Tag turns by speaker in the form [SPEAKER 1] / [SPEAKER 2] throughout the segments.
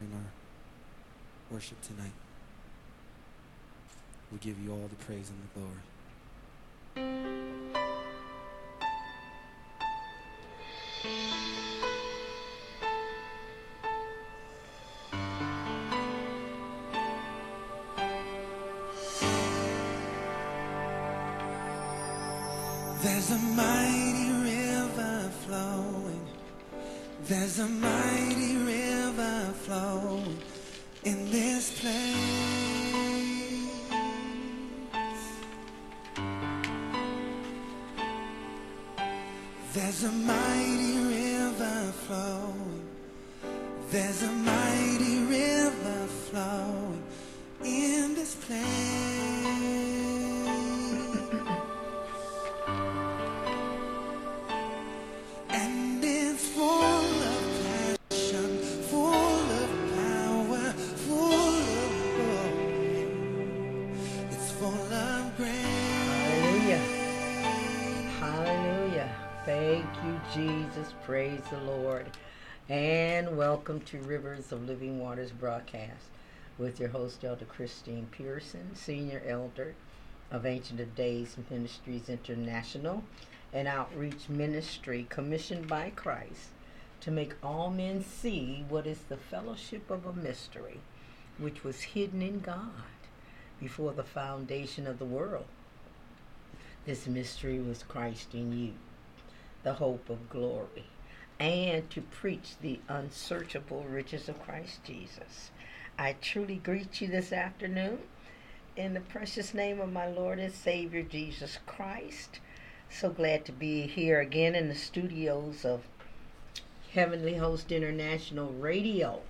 [SPEAKER 1] in our worship tonight. We give you all the praise and the glory.
[SPEAKER 2] There's a mighty river flowing. There's a mighty in this
[SPEAKER 3] welcome to Rivers of Living Waters broadcast with your host, Elder Christine Pearson, Senior Elder of Ancient of Days Ministries International, an outreach ministry commissioned by Christ to make all men see what is the fellowship of a mystery which was hidden in God before the foundation of the world. This mystery was Christ in you, the hope of glory, and to preach the unsearchable riches of Christ Jesus. I truly greet you this afternoon in the precious name of my Lord and Savior Jesus Christ. So glad to be here again in the studios of Heavenly Host International Radio.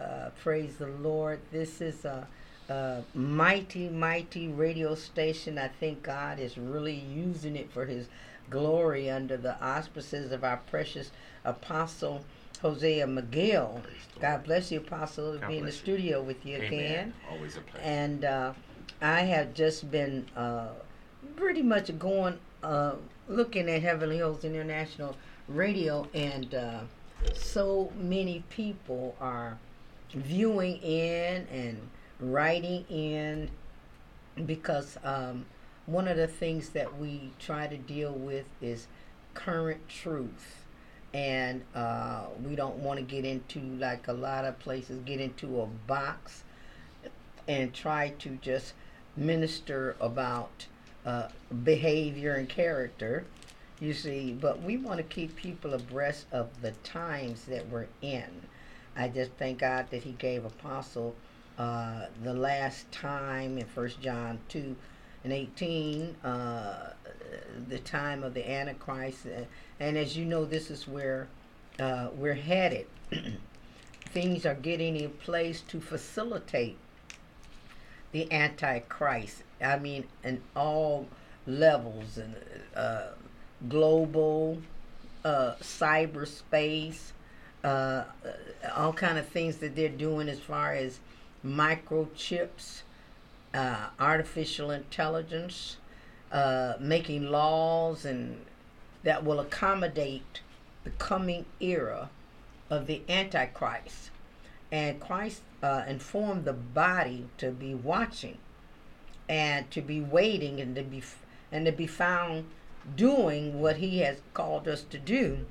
[SPEAKER 3] Uh, praise the Lord. This is a, a mighty, mighty radio station. I think God is really using it for His glory under the auspices of our precious apostle Hosea McGill. God bless you, Apostle, to be in the
[SPEAKER 4] you.
[SPEAKER 3] studio with you again.
[SPEAKER 4] Always a pleasure.
[SPEAKER 3] And uh, I have just been uh, pretty much going, uh, looking at Heavenly Host International Radio, and uh, so many people are viewing in and writing in because um, one of the things that we try to deal with is current truth. And uh, we don't want to get into, like a lot of places, get into a box and try to just minister about uh, behavior and character, you see. But we want to keep people abreast of the times that we're in. I just thank God that He gave Apostle uh, the last time in First John two and eighteen, uh, the time of the Antichrist, uh, and as you know, this is where uh, we're headed. Things are getting in place to facilitate the Antichrist. I mean, in all levels and uh, global, uh, cyberspace, uh, all kind of things that they're doing as far as microchips, uh, artificial intelligence, uh, making laws and that will accommodate the coming era of the Antichrist. And Christ uh, informed the body to be watching and to be waiting and to be and to be found doing what he has called us to do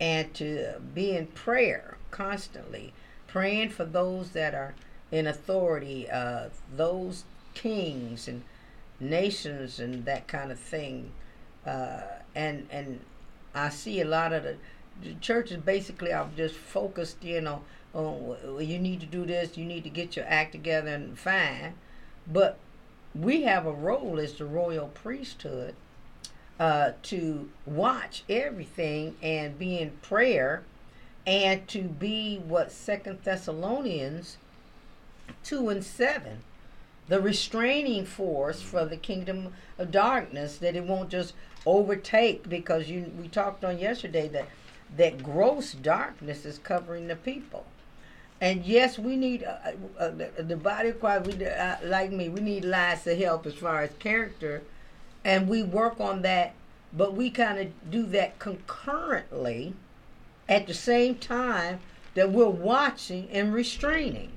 [SPEAKER 3] and to be in prayer constantly praying for those that are in authority uh, those kings and nations and that kind of thing. Uh, and and I see a lot of the, the churches basically are just focused you know on well, you need to do this you need to get your act together and fine. But we have a role as the royal priesthood uh, to watch everything and be in prayer and to be what second thessalonians 2 and 7 the restraining force for the kingdom of darkness that it won't just overtake because you we talked on yesterday that that gross darkness is covering the people. And yes we need uh, uh, the, body of christ we, uh, like me we need lots of help as far as character. And we work on that but we kind of do that concurrently at the same time that we're watching and restraining.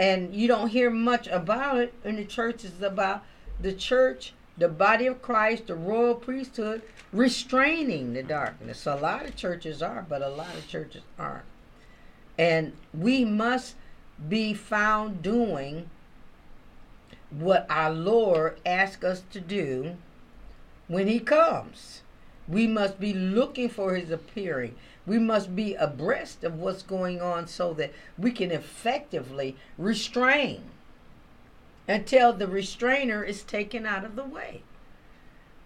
[SPEAKER 3] And you don't hear much about it in the churches about the church, the body of Christ, the royal priesthood restraining the darkness. A lot of churches are, but a lot of churches aren't. And we must be found doing what our Lord asks us to do when He comes. We must be looking for His appearing. We must be abreast of what's going on so that we can effectively restrain until the restrainer is taken out of the way.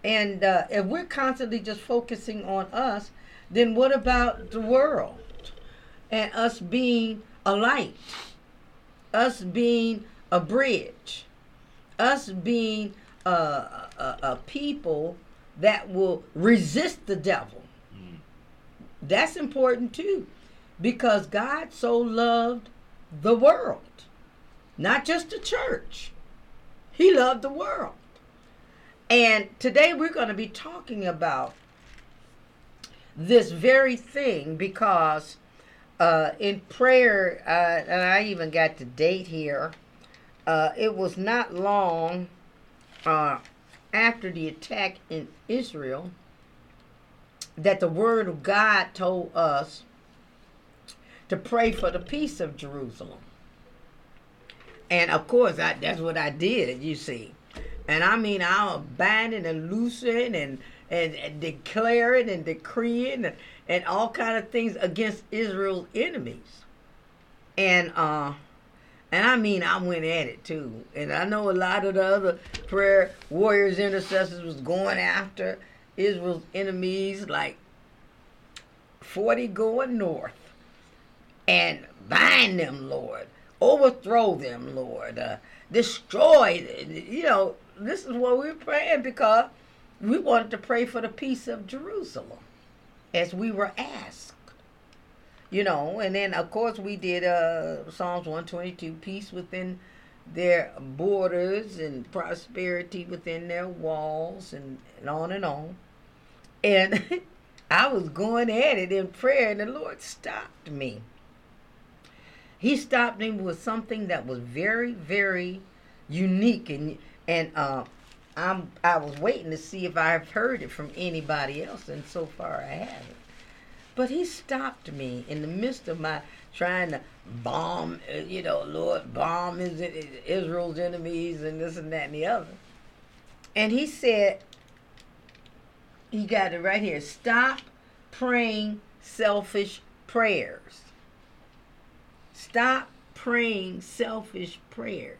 [SPEAKER 3] And uh, if we're constantly just focusing on us, then what about the world and us being a light, us being a bridge, us being a, a, a people that will resist the devil? That's important too, because God so loved the world, not just the church. He loved the world. And today we're going to be talking about this very thing because uh, in prayer, uh, and I even got the date here, uh, it was not long uh, after the attack in Israel that the Word of God told us to pray for the peace of Jerusalem. And of course, I, that's what I did, you see. And I mean, I'm binding and loosing and, and, and declaring and decreeing and, and all kind of things against Israel's enemies. And uh, and I mean, I went at it too. And I know a lot of the other prayer warriors, intercessors was going after Israel's enemies, like 40 going north. And bind them, Lord. Overthrow them, Lord. Uh, destroy, you know, this is what we we're praying because we wanted to pray for the peace of Jerusalem as we were asked. You know, and then of course we did uh, Psalms 122 peace within their borders and prosperity within their walls and, and on and on. And I was going at it in prayer, and the Lord stopped me. He stopped me with something that was very, very unique, and and uh, I'm I was waiting to see if I've heard it from anybody else, and so far I haven't. But He stopped me in the midst of my trying to bomb, uh, you know, Lord, bomb Israel's enemies and this and that and the other. And He said, He got it right here. Stop praying selfish prayers. Stop praying selfish prayers.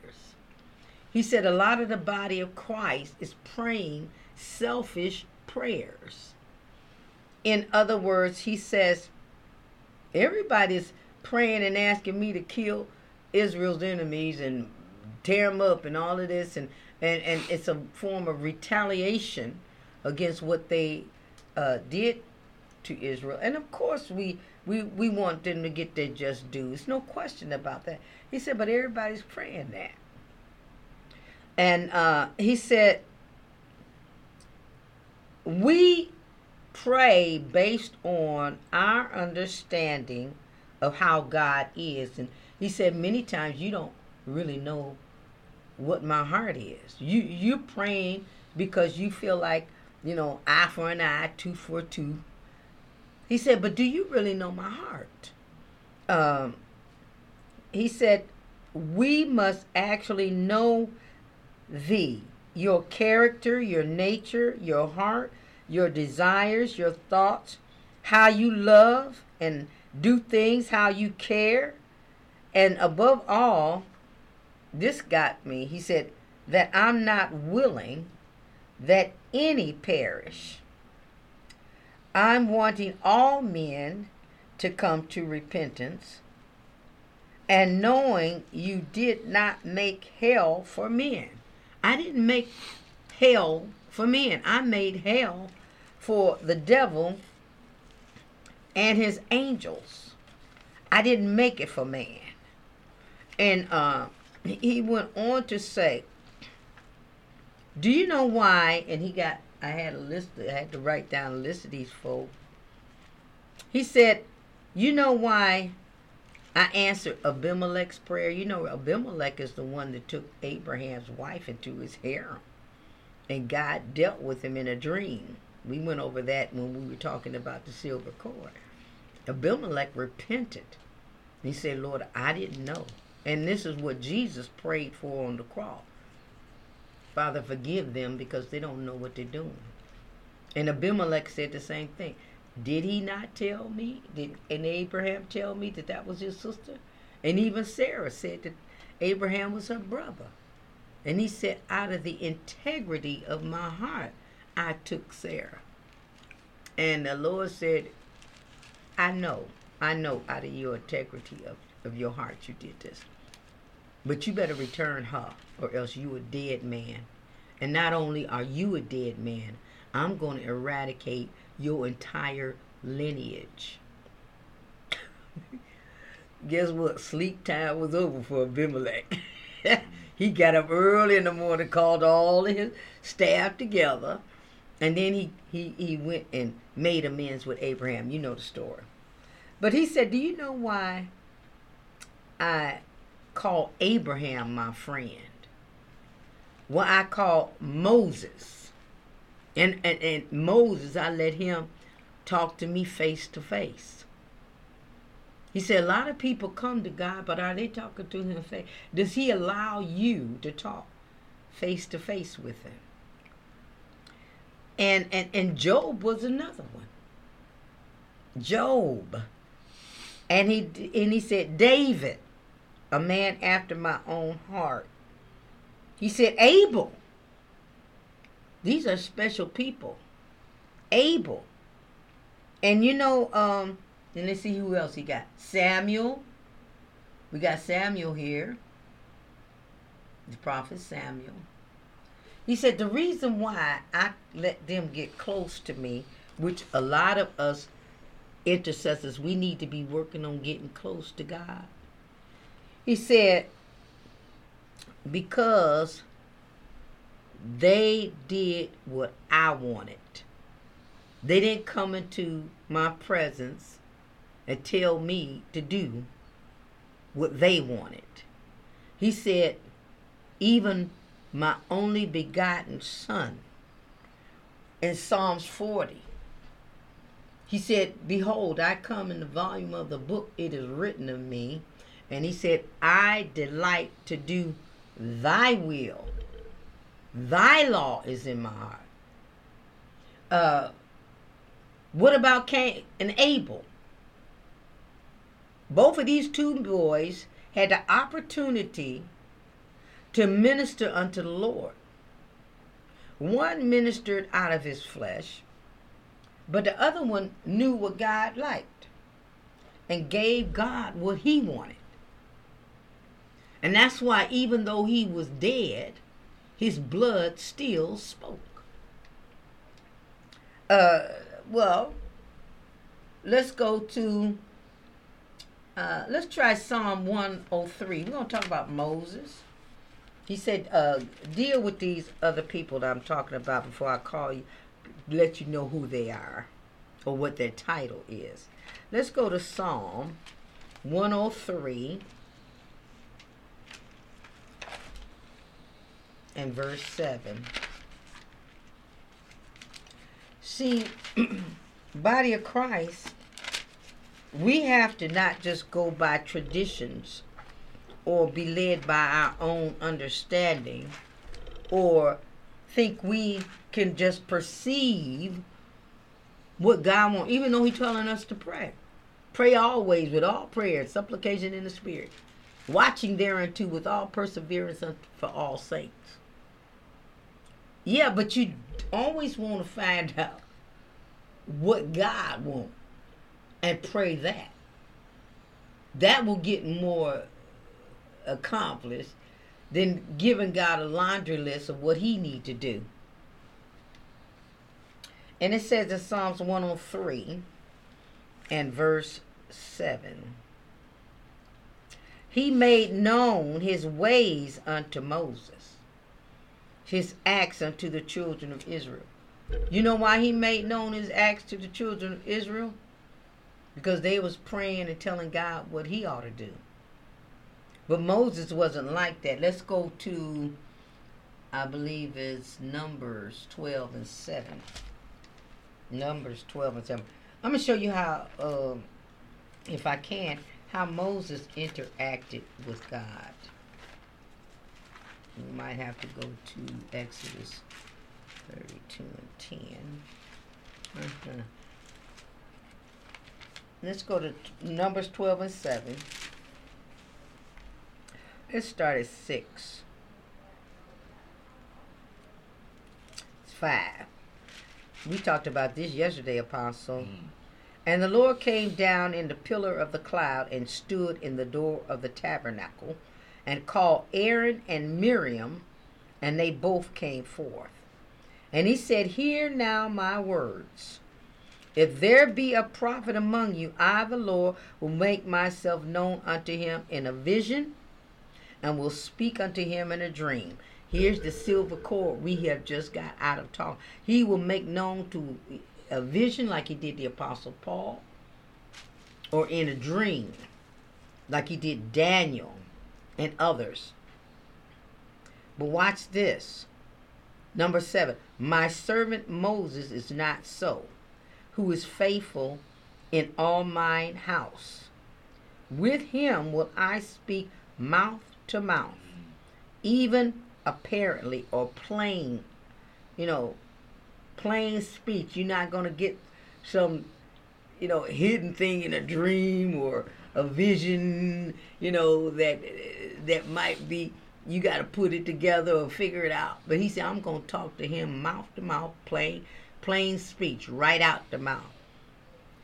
[SPEAKER 3] He said a lot of the body of Christ is praying selfish prayers. In other words, he says everybody's praying and asking me to kill Israel's enemies and tear them up and all of this and and, and it's a form of retaliation against what they uh, did to Israel. And of course, we, we, we want them to get their just dues. No question about that. He said, but everybody's praying that. And uh, he said, we pray based on our understanding of how God is. And he said, many times you don't really know what my heart is. You you praying because you feel like you know eye for an eye, tooth for a he said, But do you really know my heart? Um, he said, We must actually know thee, your character, your nature, your heart, your desires, your thoughts, how you love and do things, how you care. And above all, this got me. He said, That I'm not willing that any perish I'm wanting all men to come to repentance, and knowing you did not make hell for men. I didn't make hell for men, I made hell for the devil and his angels. I didn't make it for man. And uh, he went on to say, Do you know why? And he got I had a list. I had to write down a list of these folks. He said, "You know why I answered Abimelech's prayer. You know, Abimelech is the one that took Abraham's wife into his harem. And God dealt with him in a dream. We went over that when we were talking about the silver cord. Abimelech repented. He said, Lord, I didn't know. And this is what Jesus prayed for on the cross. Father, forgive them because they don't know what they're doing. And Abimelech said the same thing. Did he not tell me? Did and Abraham tell me that that was his sister? And even Sarah said that Abraham was her brother. And he said, out of the integrity of my heart, I took Sarah. And the Lord said, I know, I know out of your integrity of, of your heart you did this. But you better return her, or else you a dead man. And not only are you a dead man, I'm going to eradicate your entire lineage. Guess what? Sleep time was over for Abimelech. he got up early in the morning, called all his staff together, and then he, he, he went and made amends with Abraham. You know the story. But he said, Do you know why I call Abraham my friend? What I call Moses. And, and, and Moses, I let him talk to me face to face. He said, A lot of people come to God, but are they talking to him face? Does he allow you to talk face to face with him? And, and and Job was another one. Job. And he and he said, David, a man after my own heart. He said, Abel. These are special people. Abel. And you know, um, and let's see who else he got. Samuel. We got Samuel here. The prophet Samuel. He said, The reason why I let them get close to me, which a lot of us intercessors, we need to be working on getting close to God. He said, Because they did what I wanted. They didn't come into my presence and tell me to do what they wanted. He said, even my only begotten son in Psalms 40. He said, Behold, I come in the volume of the book, it is written of me. And he said, I delight to do thy will. Thy law is in my heart. Uh, what about Cain and Abel? Both of these two boys had the opportunity to minister unto the Lord. One ministered out of his flesh, but the other one knew what God liked and gave God what he wanted. And that's why, even though he was dead, his blood still spoke. Uh, well, let's go to, uh, let's try Psalm 103. We're going to talk about Moses. He said, uh, deal with these other people that I'm talking about before I call you, let you know who they are or what their title is. Let's go to Psalm 103 and verse 7. See, body of Christ, we have to not just go by traditions or be led by our own understanding or think we can just perceive what God wants, even though He's telling us to pray. Pray always with all prayer and supplication in the Spirit, watching thereunto with all perseverance for all saints. Yeah, but you always want to find out what God wants and pray that. That will get more accomplished than giving God a laundry list of what he need to do. And it says in Psalms 103 and verse 7 He made known his ways unto Moses, his acts unto the children of Israel. You know why he made known his acts to the children of Israel? because they was praying and telling God what he ought to do. But Moses wasn't like that. Let's go to I believe it's Numbers 12 and 7. Numbers 12 and 7. I'm going to show you how, uh, if I can, how Moses interacted with God. We might have to go to Exodus 32 and 10. Uh-huh. Let's go to Numbers 12 and 7. Let's start at 6. It's 5. We talked about this yesterday, Apostle.
[SPEAKER 4] Mm.
[SPEAKER 3] And the Lord came down in the pillar of the cloud and stood in the door of the tabernacle and called Aaron and Miriam, and they both came forth. And he said, Hear now my words. If there be a prophet among you, I, the Lord, will make myself known unto him in a vision and will speak unto him in a dream. Here's the silver cord we have just got out of talk. He will make known to a vision like he did the Apostle Paul, or in a dream like he did Daniel and others. But watch this. Number seven, my servant Moses is not so, who is faithful in all mine house. With him will I speak mouth to mouth, even apparently or plain, you know, plain speech. You're not going to get some, you know, hidden thing in a dream or a vision, you know, that that might be you got to put it together or figure it out. But he said, I'm going to talk to him mouth to mouth, plain, plain speech, right out the mouth.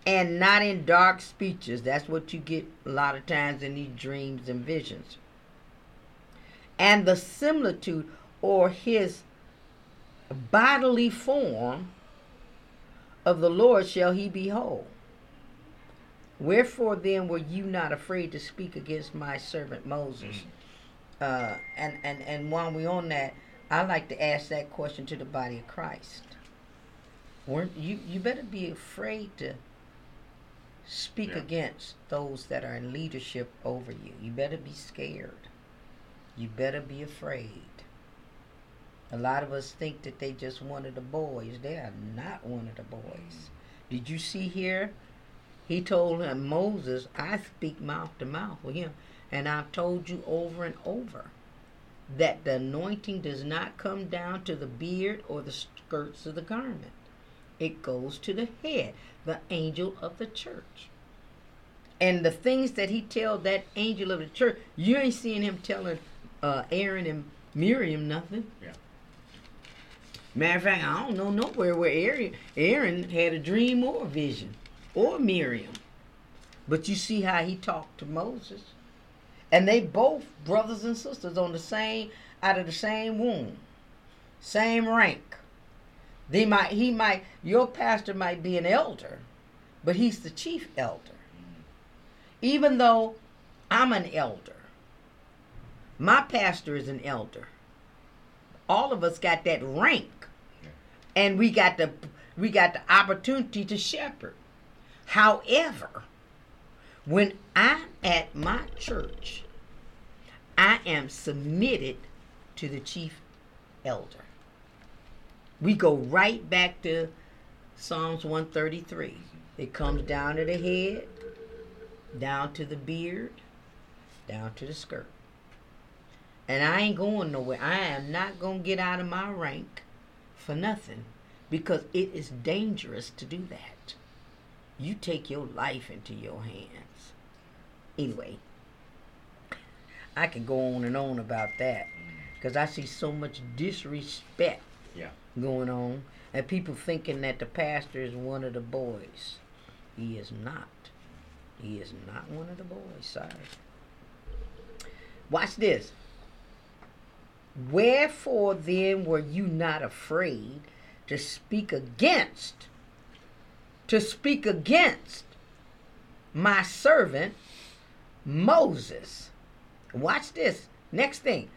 [SPEAKER 3] And not in dark speeches. That's what you get a lot of times in these dreams and visions and the similitude or his bodily form of the Lord shall he behold. Wherefore then were you not afraid to speak against my servant Moses? Uh, and, and, and while we're on that, I like to ask that question to the body of Christ. Weren't you you better be afraid to speak
[SPEAKER 4] Yeah.
[SPEAKER 3] against those that are in leadership over you. You better be scared. You better be afraid. A lot of us think that they just one of the boys. They are not one of the boys. Did you see here? He told him, Moses, I speak mouth to mouth with him. And I've told you over and over that the anointing does not come down to the beard or the skirts of the garment. It goes to the head, the angel of the church. And the things that he tells that angel of the church, you ain't seeing him telling uh, Aaron and Miriam nothing.
[SPEAKER 4] Yeah.
[SPEAKER 3] Matter of fact, I don't know nowhere where Aaron, Aaron had a dream or a vision, or Miriam. But you see how he talked to Moses. And they both brothers and sisters on the same, out of the same womb, same rank. They might, he might, your pastor might be an elder, but he's the chief elder. Even though I'm an elder, my pastor is an elder. All of us got that rank, and we got the we got the opportunity to shepherd. However, when I'm at my church, I am submitted to the chief elder. We go right back to Psalms 133. It comes down to the head, down to the beard, down to the skirt. And I ain't going nowhere. I am not going to get out of my rank for nothing because it is dangerous to do that. You take your life into your hands. Anyway, I can go on and on about that because I see so much disrespect
[SPEAKER 4] Yeah.
[SPEAKER 3] going on and people thinking that the pastor is one of the boys. He is not. He is not one of the boys. Sorry. Watch this. Wherefore then were you not afraid to speak against, to speak against my servant Moses? Watch this. Next thing.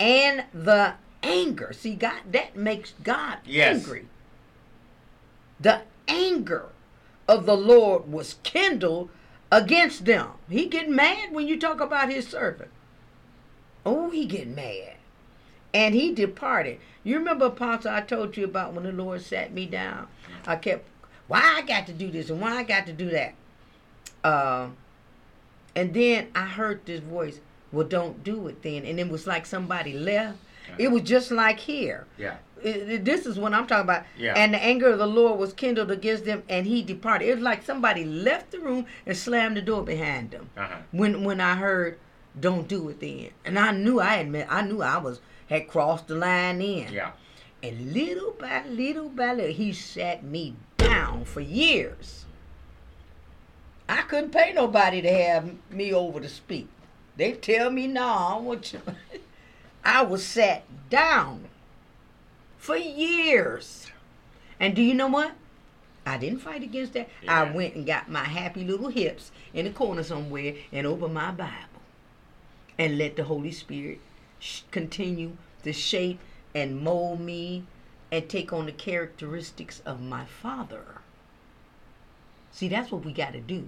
[SPEAKER 3] And the anger. See, God, that makes God
[SPEAKER 4] Yes.
[SPEAKER 3] angry. The anger of the Lord was kindled against them. He get mad when you talk about his servant. Oh, he get mad. And he departed. You remember, Apostle, I told you about when the Lord sat me down. I kept, why I got to do this and why I got to do that. Uh, and then I heard this voice, well, don't do it then. And it was like somebody left. It was just like here.
[SPEAKER 4] Yeah.
[SPEAKER 3] It- it- this is what I'm talking about.
[SPEAKER 4] Yeah.
[SPEAKER 3] And the anger of the Lord was kindled against them, and he departed. It was like somebody left the room and slammed the door behind them.
[SPEAKER 4] Uh-huh.
[SPEAKER 3] When when I heard, "Don't do it then," and I knew I had met, I knew I was had crossed the line in.
[SPEAKER 4] Yeah.
[SPEAKER 3] And little by little by little, he sat me down for years. I couldn't pay nobody to have me over to speak. They tell me, no, I want you. I was sat down for years. And do you know what? I didn't fight against that. I went and got my happy little hips in the corner somewhere and opened my Bible and let the Holy Spirit sh- continue to shape and mold me and take on the characteristics of my Father. See, that's what we got to do.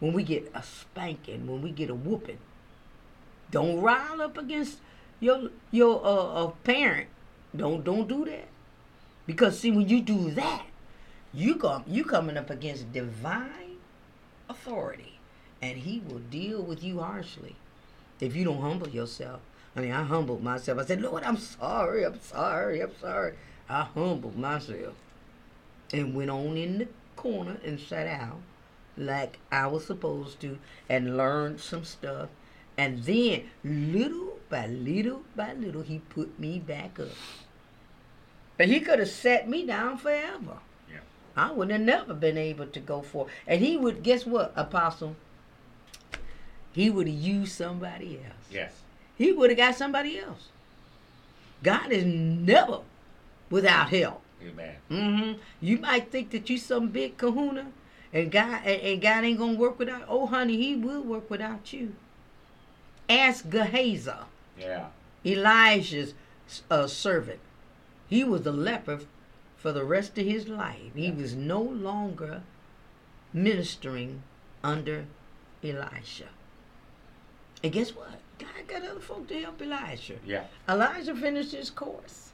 [SPEAKER 3] When we get a spanking, when we get a whooping, don't rile up against your your uh, uh, parent. Don't don't do that. Because see, when you do that, you come you coming up against divine authority, and He will deal with you harshly if you don't humble yourself. I mean, I humbled myself. I said, Lord, I'm sorry, I'm sorry, I'm sorry. I humbled myself and went on in the corner and sat down like I was supposed to and learned some stuff. And then, little by little by little, he put me back up. But he could have set me down forever.
[SPEAKER 4] Yeah.
[SPEAKER 3] I would have never been able to go for. And he would, guess what, Apostle? He would have used somebody else.
[SPEAKER 4] Yes.
[SPEAKER 3] He would have got somebody else. God is never without help.
[SPEAKER 4] Amen.
[SPEAKER 3] hmm You might think that you some big kahuna, and God and, and God ain't gonna work without. Oh, honey, He will work without you. Ask Gehazi,
[SPEAKER 4] Yeah.
[SPEAKER 3] Elijah's uh, servant. He was a leper for the rest of his life. He was no longer ministering under Elisha. And guess what? God got other folk to help Elisha.
[SPEAKER 4] Yeah.
[SPEAKER 3] Elijah finished his course.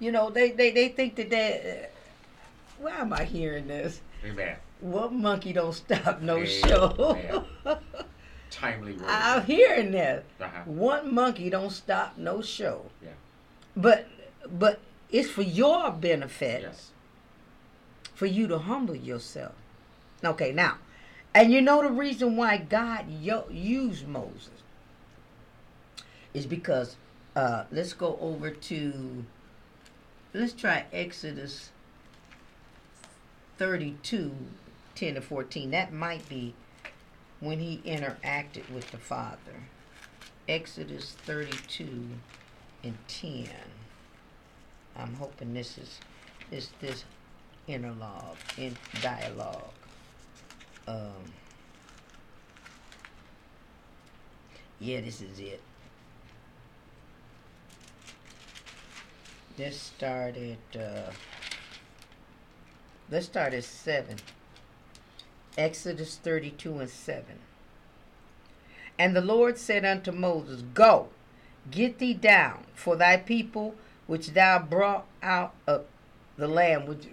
[SPEAKER 3] You know, they, they, they think that they. Uh, why am I hearing this?
[SPEAKER 4] Amen.
[SPEAKER 3] What monkey don't stop no
[SPEAKER 4] Amen.
[SPEAKER 3] show?
[SPEAKER 4] Timely word.
[SPEAKER 3] I'm hearing that.
[SPEAKER 4] Uh-huh.
[SPEAKER 3] One monkey don't stop no show.
[SPEAKER 4] Yeah.
[SPEAKER 3] But but it's for your benefit
[SPEAKER 4] Yes.
[SPEAKER 3] for you to humble yourself. Okay, now, and you know the reason why God yo- used Moses is because uh, let's go over to let's try Exodus 32 10 to 14 that might be when he interacted with the father. Exodus 32 and 10 I'm hoping this is is this interlogue in dialogue. Um yeah this is it let's start at uh let's start at 7 exodus 32 and 7 and the lord said unto moses go get thee down for thy people which thou brought out of the land which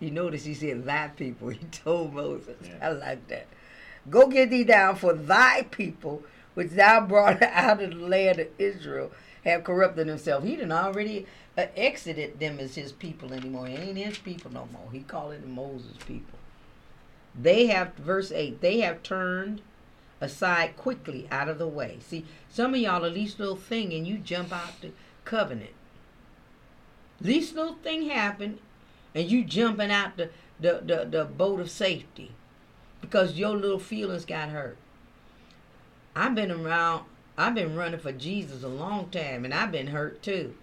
[SPEAKER 3] you notice he said thy people. He told moses.
[SPEAKER 4] Yeah.
[SPEAKER 3] i like that. Go get thee down for thy people which thou brought out of the land of israel have corrupted themselves. He didn't already Uh, exited them as his people anymore. Ain't his people no more. He calling it moses people. They have verse 8 they have turned aside quickly out of the way. See some of y'all are least little thing and you jump out the covenant. Least little thing happened and you jumping out the, the, the, the boat of safety because your little feelings got hurt. I've been around, I've been running for Jesus a long time and I've been hurt too.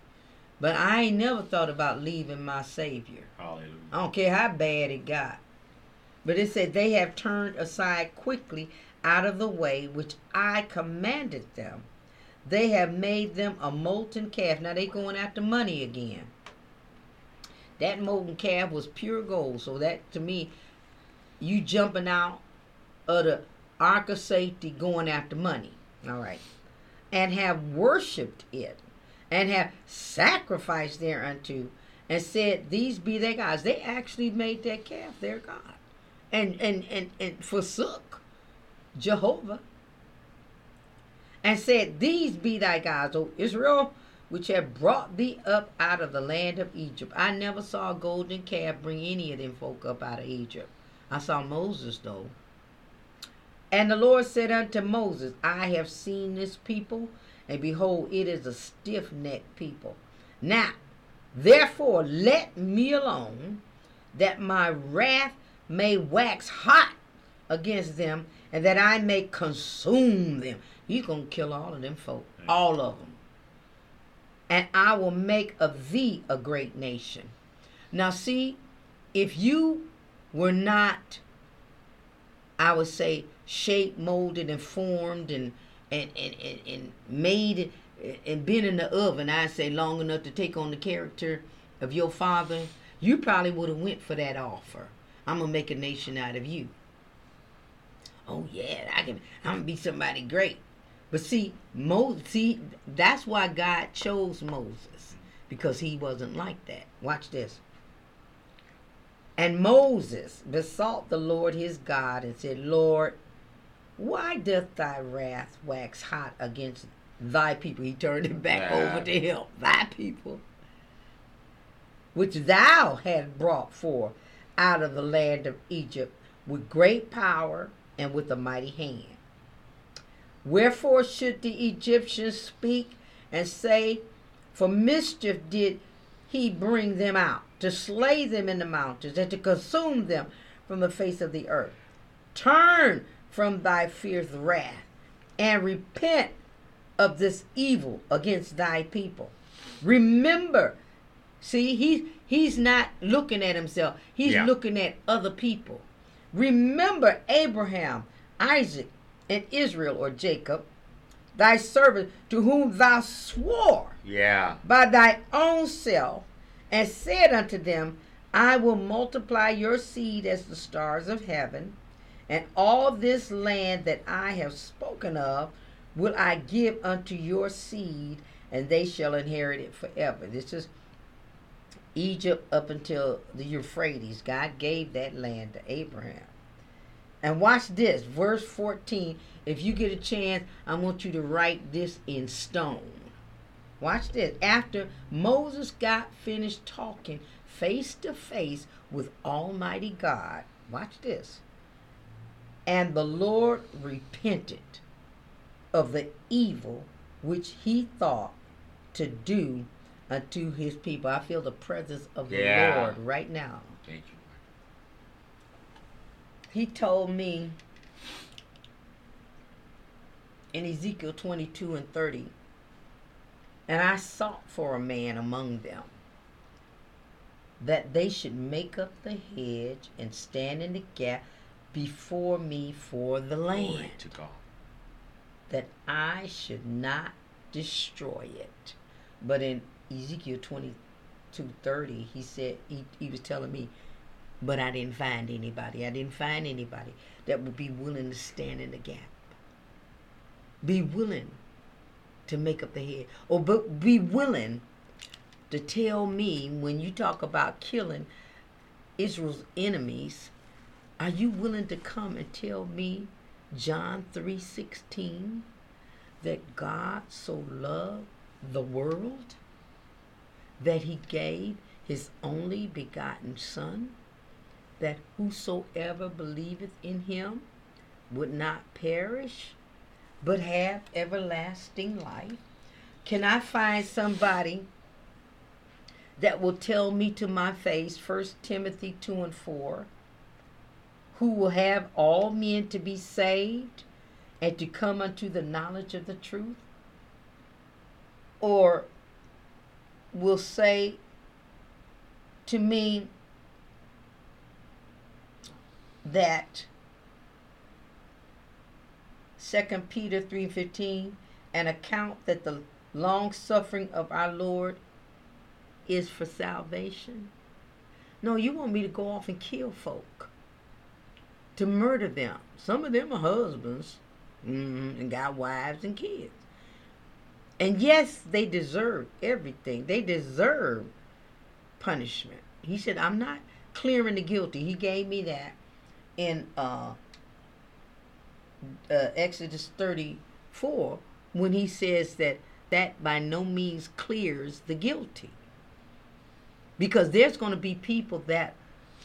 [SPEAKER 3] But I ain't never thought about leaving my Savior.
[SPEAKER 4] Hallelujah.
[SPEAKER 3] I don't care how bad it got. But it said they have turned aside quickly out of the way which I commanded them. They have made them a molten calf. Now they going after money again. That molten calf was pure gold. So that to me, you jumping out of the ark of safety going after money. All right. And have worshipped it and have sacrificed thereunto and said, These be their gods. They actually made that calf their God. And and and, and forsook Jehovah. And said, These be thy gods, O Israel, which have brought thee up out of the land of Egypt. I never saw a golden calf bring any of them folk up out of Egypt. I saw Moses though. And the Lord said unto Moses, I have seen this people, and behold, it is a stiff necked people. Now, therefore, let me alone, that my wrath may wax hot against them, and that I may consume them. You're going to kill all of them folk, all of them. And I will make of thee a great nation. Now, see, if you were not, I would say, shaped, molded, and formed, and and and, and, and made and been in the oven, I say long enough to take on the character of your father, you probably would have went for that offer. I'm gonna make a nation out of you. Oh yeah, I can. I'm gonna be somebody great. But see, Moses, see, that's why God chose Moses because he wasn't like that. Watch this. And Moses besought the Lord his God and said, Lord, why doth thy wrath wax hot against thy people? He turned it back
[SPEAKER 4] Nah.
[SPEAKER 3] over to him, thy people, which thou had brought forth out of the land of Egypt with great power and with a mighty hand. Wherefore should the Egyptians speak and say, For mischief did he bring them out, to slay them in the mountains, and to consume them from the face of the earth? Turn from thy fierce wrath, and repent of this evil against thy people. Remember, see, he, he's not looking at himself, he's
[SPEAKER 4] Yeah.
[SPEAKER 3] looking at other people. Remember Abraham, Isaac, and Israel or Jacob, thy servant, to whom thou swore
[SPEAKER 4] Yeah.
[SPEAKER 3] by thy own self, and said unto them, I will multiply your seed as the stars of heaven, and all this land that I have spoken of will I give unto your seed, and they shall inherit it forever. This is Egypt up until the Euphrates. God gave that land to Abraham. And watch this, verse 14. If you get a chance, I want you to write this in stone. Watch this. After Moses got finished talking face to face with Almighty God, watch this. And the Lord repented of the evil which he thought to do unto his people. I feel the presence of the
[SPEAKER 4] Yeah.
[SPEAKER 3] Lord right now.
[SPEAKER 4] Thank you.
[SPEAKER 3] He told me in Ezekiel 22 and 30, and I sought for a man among them that they should make up the hedge and stand in the gap before me for the
[SPEAKER 4] Glory
[SPEAKER 3] land,
[SPEAKER 4] to God.
[SPEAKER 3] that I should not destroy it. But in Ezekiel 22 30, he said, he, he was telling me, but I didn't find anybody. I didn't find anybody that would be willing to stand in the gap. Be willing to make up the head. Or but be willing to tell me when you talk about killing Israel's enemies, are you willing to come and tell me John 3:16 that God so loved the world that he gave his only begotten son that whosoever believeth in him would not perish but have everlasting life? Can i find somebody that will tell me to my face First timothy 2 and 4 who will have all men to be saved and to come unto the knowledge of the truth or will say to me that Second Peter three fifteen, an account that the long suffering of our Lord is for salvation. No, you want me to go off and kill folk. To murder them. Some of them are husbands mm, and got wives and kids. And yes, they deserve everything. They deserve punishment. He said, I'm not clearing the guilty. He gave me that in uh, uh, Exodus 34 when he says that that by no means clears the guilty. Because there's going to be people that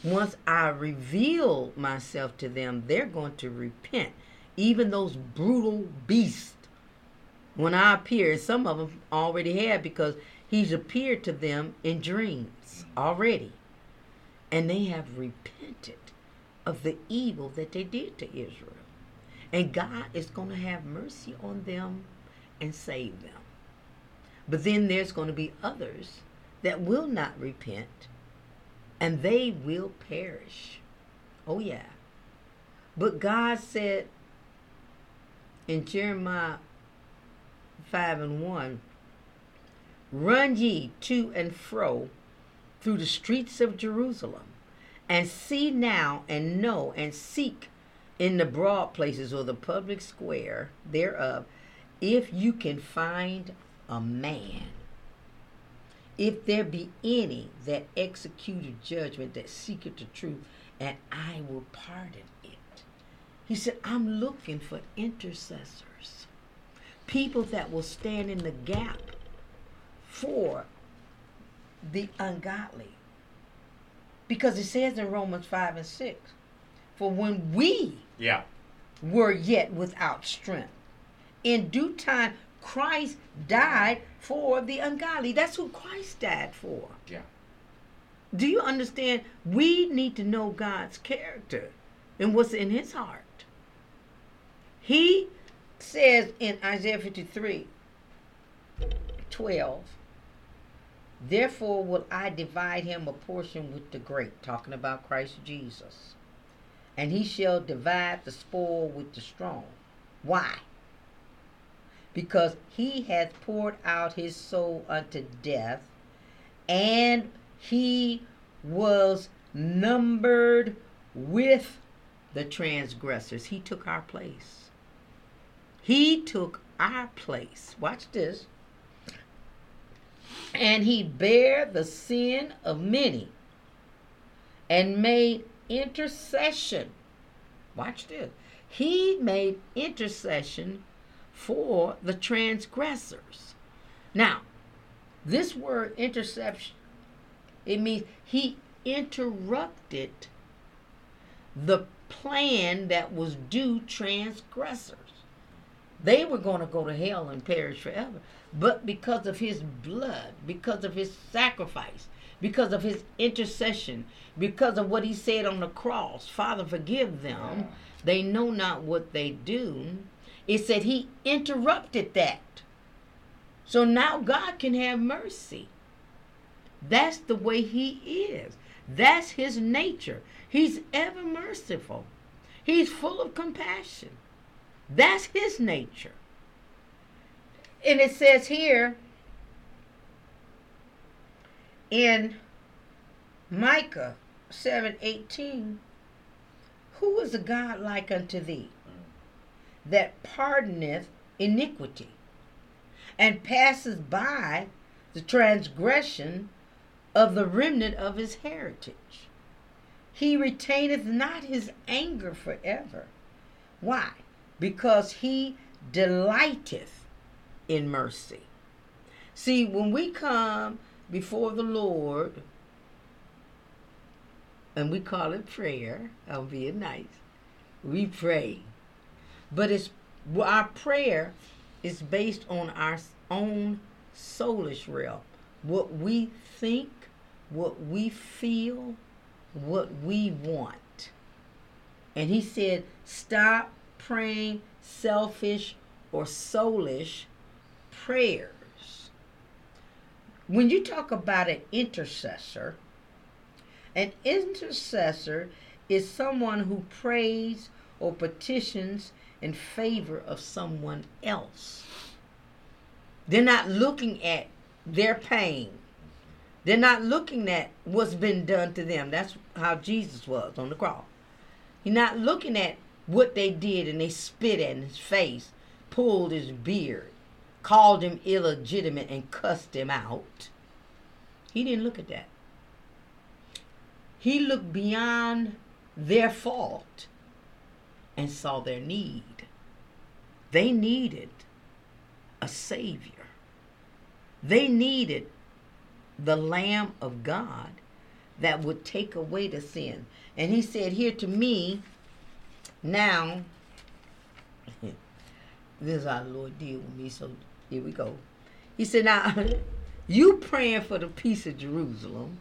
[SPEAKER 3] once I reveal myself to them, they're going to repent. Even those brutal beasts, when I appear, some of them already have because he's appeared to them in dreams already. And they have repented of the evil that they did to Israel. And God is going to have mercy on them and save them. But then there's going to be others that will not repent and they will perish. Oh, yeah. But God said in Jeremiah 5 and 1 Run ye to and fro through the streets of Jerusalem, and see now and know and seek in the broad places or the public square thereof, if you can find a man if there be any that executed judgment that seeketh the truth, and I will pardon it. He said, I'm looking for intercessors, people that will stand in the gap for the ungodly. Because it says in Romans 5 and 6, for when we
[SPEAKER 4] Yeah.
[SPEAKER 3] were yet without strength, in due time Christ died for the ungodly. That's who Christ died for.
[SPEAKER 4] Yeah.
[SPEAKER 3] Do you understand? We need to know God's character and what's in his heart. He says in Isaiah 53 12, Therefore will I divide him a portion with the great, talking about Christ Jesus. And he shall divide the spoil with the strong. Why? Because he hath poured out his soul unto death, and he was numbered with the transgressors. He took our place. He took our place. Watch this. And he bare the sin of many and made intercession. Watch this. He made intercession for the transgressors. Now, this word interception, it means he interrupted the plan that was due transgressors. They were going to go to hell and perish forever. But because of his blood, because of his sacrifice, because of his intercession, because of what he said on the cross, Father, forgive them. They know not what they do. It said he interrupted that. So now God can have mercy. That's the way he is. That's his nature. He's ever merciful. He's full of compassion. That's his nature. And it says here in Micah 7:18, who is a God like unto thee? That pardoneth iniquity, and passes by the transgression of the remnant of his heritage. He retaineth not his anger forever. Why? Because he delighteth in mercy. See, when we come before the Lord, and we call it prayer, I'll be nice, we pray but it's our prayer is based on our own soulish realm. What we think, what we feel, what we want. And he said, stop praying selfish or soulish prayers. When you talk about an intercessor, an intercessor is someone who prays or petitions in favor of someone else. They're not looking at their pain. They're not looking at what's been done to them. That's how Jesus was on the cross. He's not looking at what they did and they spit in his face, pulled his beard, called him illegitimate, and cussed him out. He didn't look at that. He looked beyond their fault and saw their need. They needed a Savior. They needed the Lamb of God that would take away the sin. And he said here to me, now, this is our Lord deal with me, so here we go. He said, now, you praying for the peace of Jerusalem,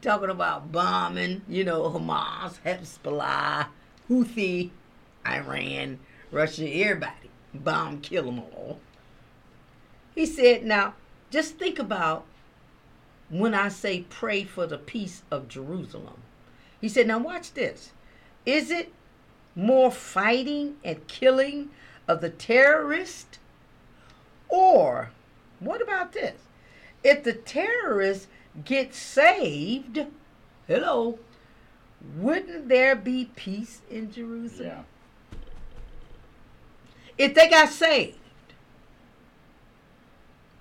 [SPEAKER 3] talking about bombing, you know, Hamas, Hezbollah, Houthi, Iran, Russia, everybody. Bomb, kill them all. He said, now, just think about when I say pray for the peace of Jerusalem. He said, now watch this. Is it more fighting and killing of the terrorist? Or, what about this? If the terrorists get saved, hello, wouldn't there be peace in Jerusalem?
[SPEAKER 4] Yeah.
[SPEAKER 3] If they got saved,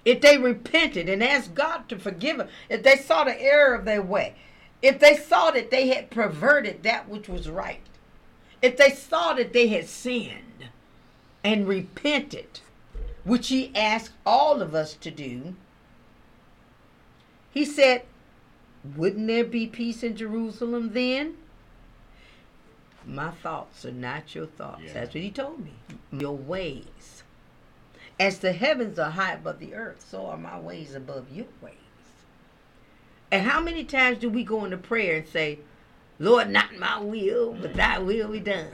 [SPEAKER 3] if they repented and asked God to forgive them, if they saw the error of their way, if they saw that they had perverted that which was right, if they saw that they had sinned and repented, which he asked all of us to do, he said, Wouldn't there be peace in Jerusalem then? My thoughts are not your thoughts.
[SPEAKER 4] Yeah.
[SPEAKER 3] That's what he told me. Your ways. As the heavens are high above the earth, so are my ways above your ways. And how many times do we go into prayer and say, Lord, not my will, but thy mm. will be done.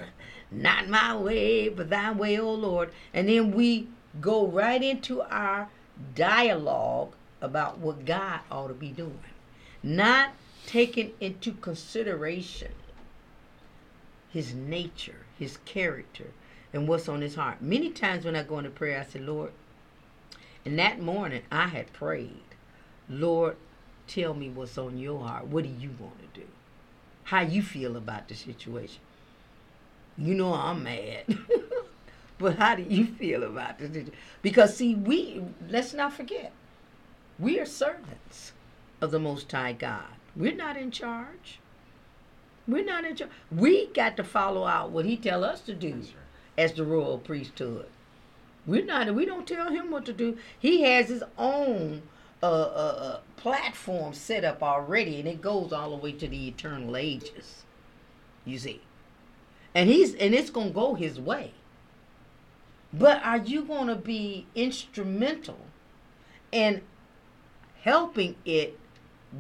[SPEAKER 3] Not my way, but thy way, O Lord. And then we go right into our dialogue about what God ought to be doing. Not taking into consideration his nature, his character, and what's on his heart. Many times when I go into prayer, I say, Lord, and that morning I had prayed, Lord, tell me what's on your heart. What do you want to do? How you feel about the situation? You know I'm mad. but how do you feel about this? Because see, we let's not forget, we are servants of the Most High God. We're not in charge. We're not in charge. We got to follow out what He tell us to do
[SPEAKER 4] right.
[SPEAKER 3] as the royal priesthood. We're not. We don't tell him what to do. He has his own uh, uh, uh, platform set up already, and it goes all the way to the eternal ages. You see, and he's and it's gonna go his way. But are you gonna be instrumental in helping it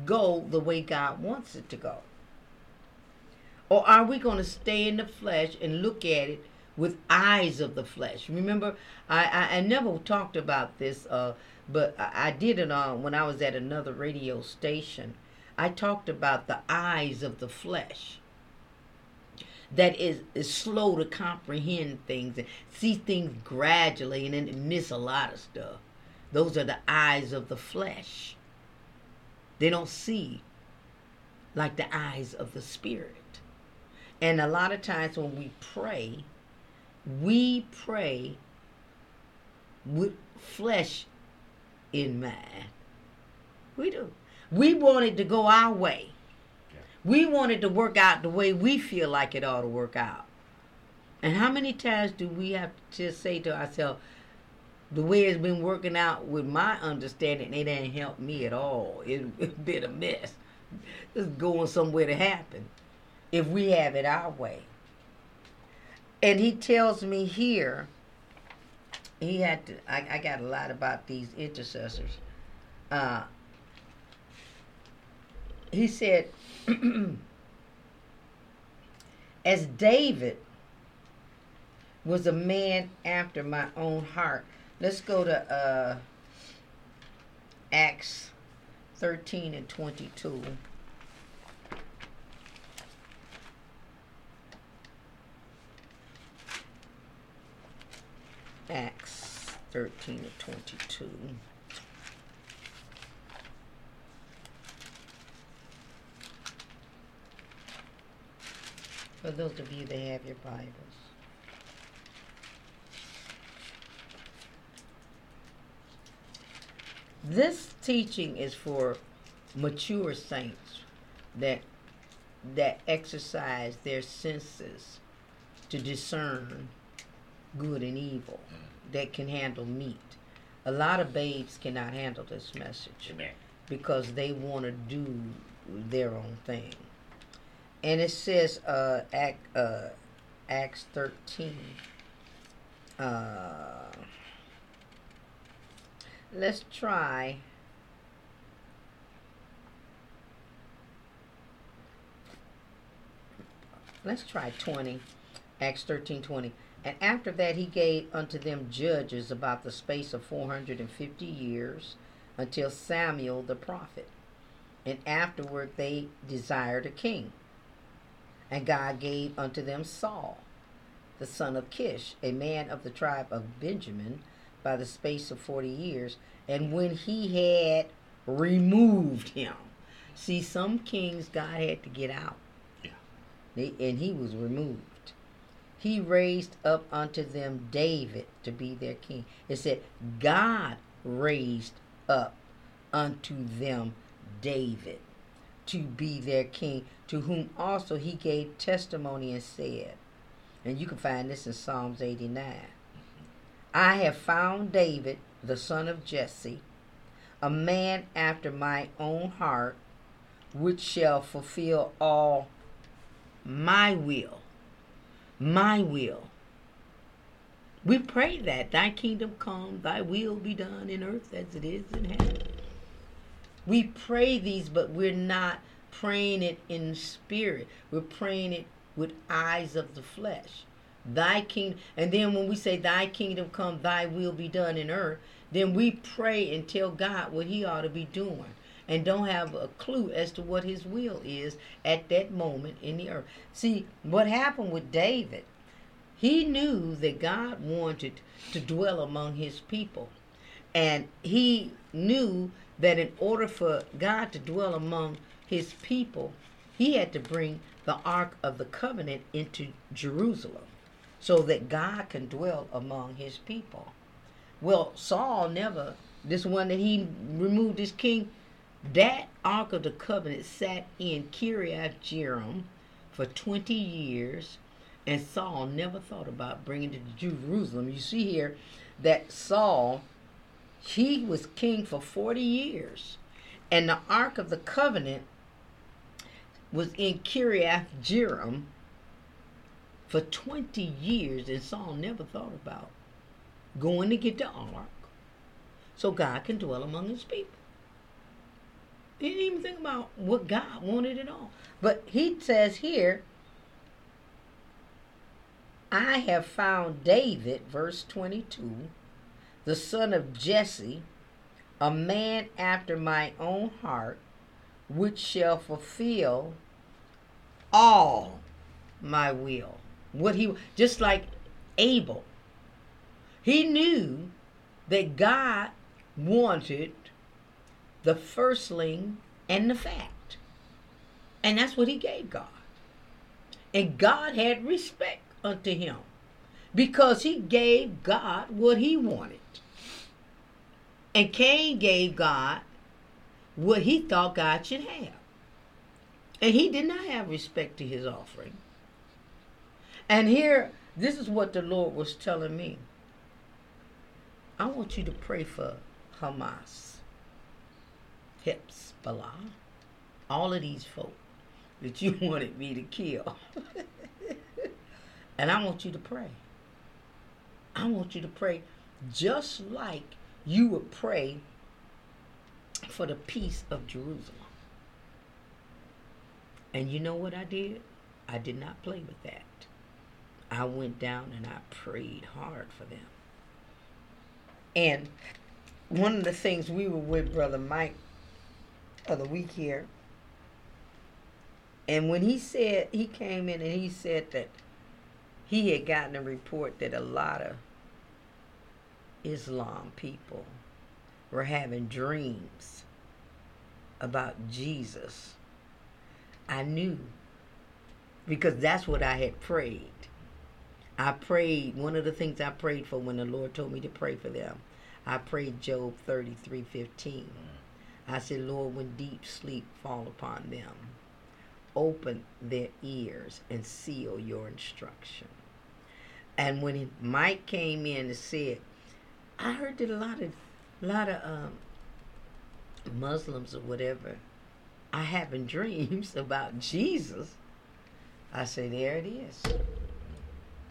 [SPEAKER 3] go the way God wants it to go? Or are we going to stay in the flesh and look at it with eyes of the flesh? Remember, I, I, I never talked about this, uh, but I, I did it on when I was at another radio station. I talked about the eyes of the flesh that is, is slow to comprehend things and see things gradually and then miss a lot of stuff. Those are the eyes of the flesh. They don't see like the eyes of the spirit. And a lot of times when we pray, we pray with flesh in mind. We do. We want it to go our way.
[SPEAKER 4] Yeah.
[SPEAKER 3] We want it to work out the way we feel like it ought to work out. And how many times do we have to just say to ourselves, the way it's been working out with my understanding, it ain't helped me at all. It, it's been a mess. It's going somewhere to happen if we have it our way. And he tells me here, he had to, I, I got a lot about these intercessors. Uh, he said, as David was a man after my own heart. Let's go to uh, Acts 13 and 22. Acts 13 to 22. For those of you that have your Bibles. This teaching is for mature saints that that exercise their senses to discern good and evil, that can handle meat. A lot of babes cannot handle this message
[SPEAKER 4] Amen.
[SPEAKER 3] because they want to do their own thing. And it says, uh, Act, uh, Acts 13. Uh, let's try. Let's try 20. Acts 13 20. And after that, he gave unto them judges about the space of 450 years until Samuel the prophet. And afterward, they desired a king. And God gave unto them Saul, the son of Kish, a man of the tribe of Benjamin, by the space of 40 years. And when he had removed him, see, some kings God had to get out.
[SPEAKER 4] Yeah.
[SPEAKER 3] They, and he was removed. He raised up unto them David to be their king. It said, God raised up unto them David to be their king, to whom also he gave testimony and said, and you can find this in Psalms 89 I have found David, the son of Jesse, a man after my own heart, which shall fulfill all my will. My will. We pray that thy kingdom come, thy will be done in earth as it is in heaven. We pray these, but we're not praying it in spirit. We're praying it with eyes of the flesh. Thy kingdom, and then when we say thy kingdom come, thy will be done in earth, then we pray and tell God what he ought to be doing and don't have a clue as to what his will is at that moment in the earth. See, what happened with David, he knew that God wanted to dwell among his people. And he knew that in order for God to dwell among his people, he had to bring the Ark of the Covenant into Jerusalem so that God can dwell among his people. Well, Saul never, this one that he removed his king, that Ark of the Covenant sat in Kiriath Jearim for 20 years, and Saul never thought about bringing it to Jerusalem. You see here that Saul, he was king for 40 years, and the Ark of the Covenant was in Kiriath Jearim for 20 years, and Saul never thought about going to get the ark so God can dwell among his people. He didn't even think about what God wanted at all. But he says here, I have found David, verse 22, the son of Jesse, a man after my own heart, which shall fulfill all my will. What he just like Abel. He knew that God wanted the firstling and the fat. And that's what he gave God. And God had respect unto him because he gave God what he wanted. And Cain gave God what he thought God should have. And he did not have respect to his offering. And here, this is what the Lord was telling me. I want you to pray for Hamas, Hezbollah, all of these folk that you wanted me to kill. and I want you to pray. I want you to pray just like you would pray for the peace of Jerusalem. And you know what I did? I did not play with that. I went down and I prayed hard for them. And one of the things we were with Brother Mike of the week here, and when he said, he came in and he said that he had gotten a report that a lot of Islam people were having dreams about Jesus. I knew because that's what I had prayed. I prayed, one of the things I prayed for when the Lord told me to pray for them, I prayed Job 33 15. I said, Lord, when deep sleep fall upon them, open their ears and seal your instruction. And when Mike came in and said, I heard that a lot of, lot of um, Muslims or whatever are having dreams about Jesus. I say, there it is.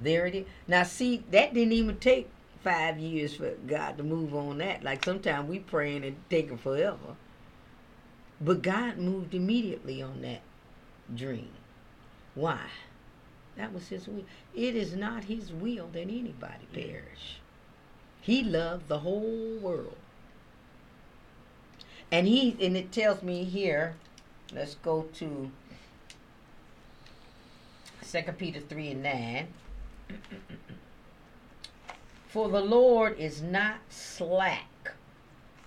[SPEAKER 3] There it is. Now, see, that didn't even take five years for God to move on that. Like sometimes we praying and taking forever. But God moved immediately on that dream. Why? That was his will. It is not his will that anybody perish. He loved the whole world. And he and it tells me here, let's go to Second Peter three and nine. For the Lord is not slack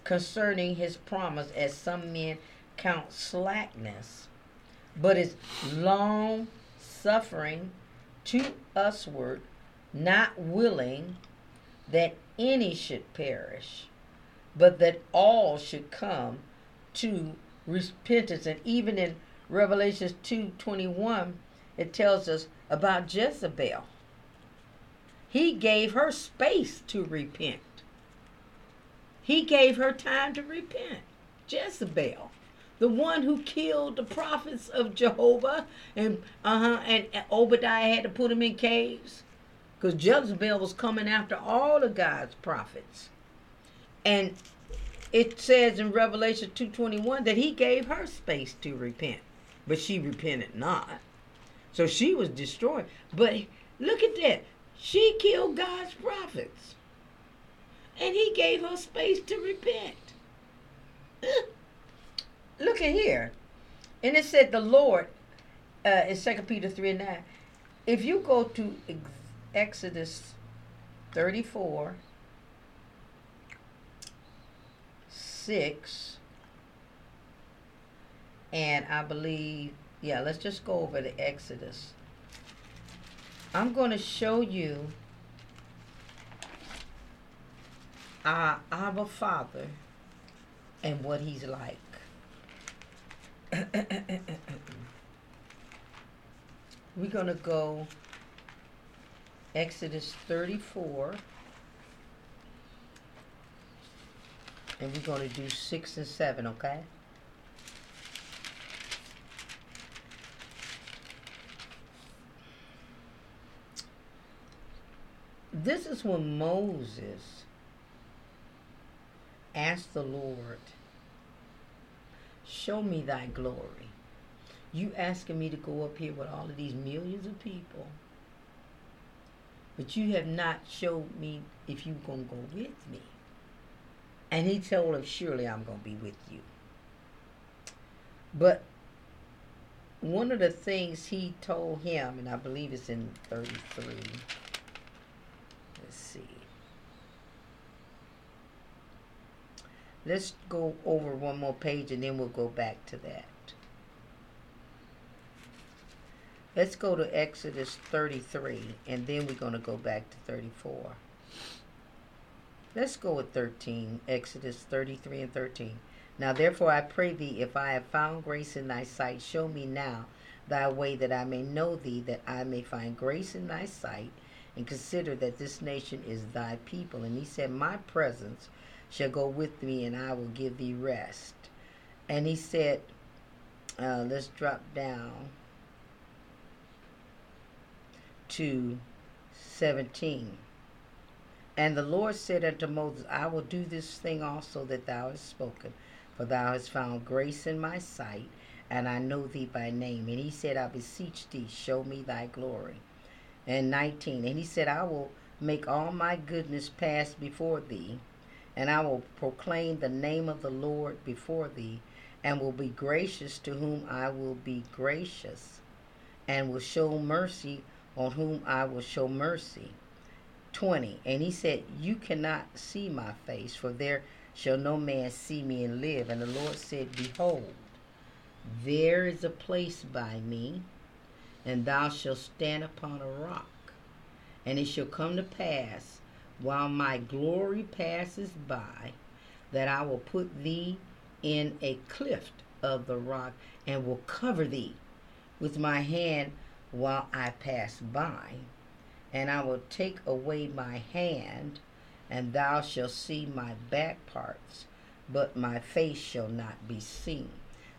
[SPEAKER 3] concerning his promise, as some men count slackness, but is long suffering to usward, not willing that any should perish, but that all should come to repentance. And even in Revelations two twenty one, it tells us about Jezebel. He gave her space to repent. He gave her time to repent. Jezebel, the one who killed the prophets of Jehovah, and uh huh, and Obadiah had to put them in caves, because Jezebel was coming after all of God's prophets, and it says in Revelation two twenty one that he gave her space to repent, but she repented not, so she was destroyed. But look at that. She killed God's prophets. And he gave her space to repent. Look at here. And it said the Lord, uh, in 2 Peter 3 and 9. If you go to Exodus 34, 6, and I believe, yeah, let's just go over to Exodus I'm going to show you our Abba Father and what he's like. We're going to go Exodus 34. And we're going to do 6 and 7, okay? This is when Moses asked the Lord, Show me thy glory. You asking me to go up here with all of these millions of people, but you have not showed me if you're going to go with me. And he told him, Surely I'm going to be with you. But one of the things he told him, and I believe it's in 33 see. Let's go over one more page and then we'll go back to that. Let's go to Exodus 33 and then we're going to go back to 34. Let's go with 13, Exodus 33 and 13. Now therefore I pray thee, if I have found grace in thy sight, show me now thy way that I may know thee, that I may find grace in thy sight, and consider that this nation is thy people. And he said, My presence shall go with me, and I will give thee rest. And he said, uh, let's drop down to 17. And the Lord said unto Moses, I will do this thing also that thou hast spoken, for thou hast found grace in my sight, and I know thee by name. And he said, I beseech thee, show me thy glory and 19. And he said, I will make all my goodness pass before thee, and I will proclaim the name of the Lord before thee, and will be gracious to whom I will be gracious, and will show mercy on whom I will show mercy. 20. And he said, You cannot see my face, for there shall no man see me and live. And the Lord said, Behold, there is a place by me and thou shalt stand upon a rock. And it shall come to pass, while my glory passes by, that I will put thee in a cleft of the rock, and will cover thee with my hand while I pass by. And I will take away my hand, and thou shalt see my back parts, but my face shall not be seen.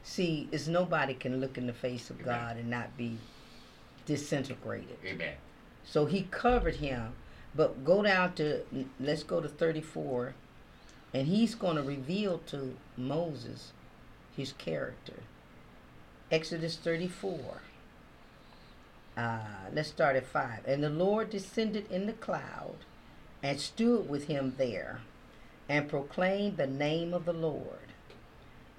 [SPEAKER 3] See, is nobody can look in the face of
[SPEAKER 4] Amen.
[SPEAKER 3] God and not be disintegrated.
[SPEAKER 4] Amen.
[SPEAKER 3] So he covered him. But go down to, let's go to 34. And he's going to reveal to Moses his character. Exodus 34. Uh, let's start at 5. And the Lord descended in the cloud and stood with him there and proclaimed the name of the Lord.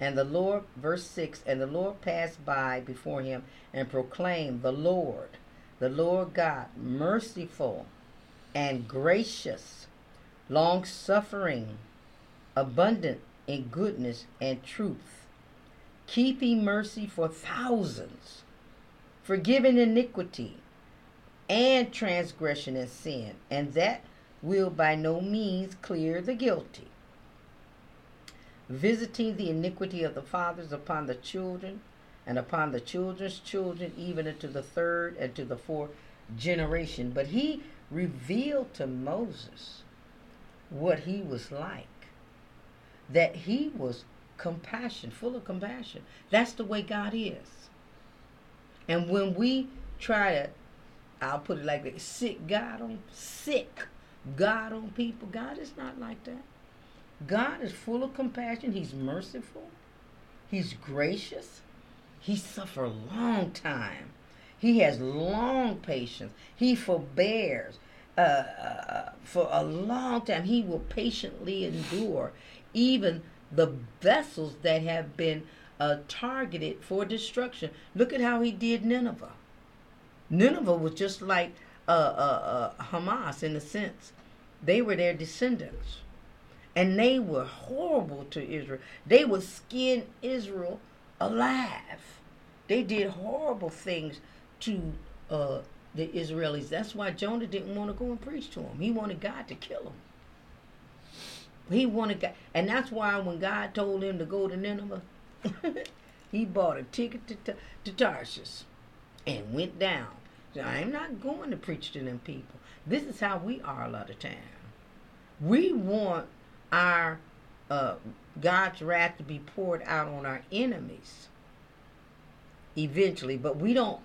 [SPEAKER 3] And the Lord, verse 6, and the Lord passed by before him and proclaimed, The Lord, the Lord God, merciful and gracious, long suffering, abundant in goodness and truth, keeping mercy for thousands, forgiving iniquity and transgression and sin, and that will by no means clear the guilty visiting the iniquity of the fathers upon the children, and upon the children's children, even unto the third and to the fourth generation. But he revealed to Moses what he was like. That he was compassion, full of compassion. That's the way God is. And when we try to, I'll put it like this, sick God on sick God on people, God is not like that. God is full of compassion. He's merciful. He's gracious. He suffered a long time. He has long patience. He forbears uh, uh, for a long time. He will patiently endure even the vessels that have been uh, targeted for destruction. Look at how he did Nineveh. Nineveh was just like uh, uh, uh, Hamas in a sense. They were their descendants and they were horrible to Israel. They would skin Israel alive. They did horrible things to uh, the Israelis. That's why Jonah didn't want to go and preach to them. He wanted God to kill them. He wanted God, and that's why when God told him to go to Nineveh, he bought a ticket to, to, to Tarshish and went down. So I'm not going to preach to them people. This is how we are a lot of time. We want our uh, God's wrath to be poured out on our enemies eventually, but we don't.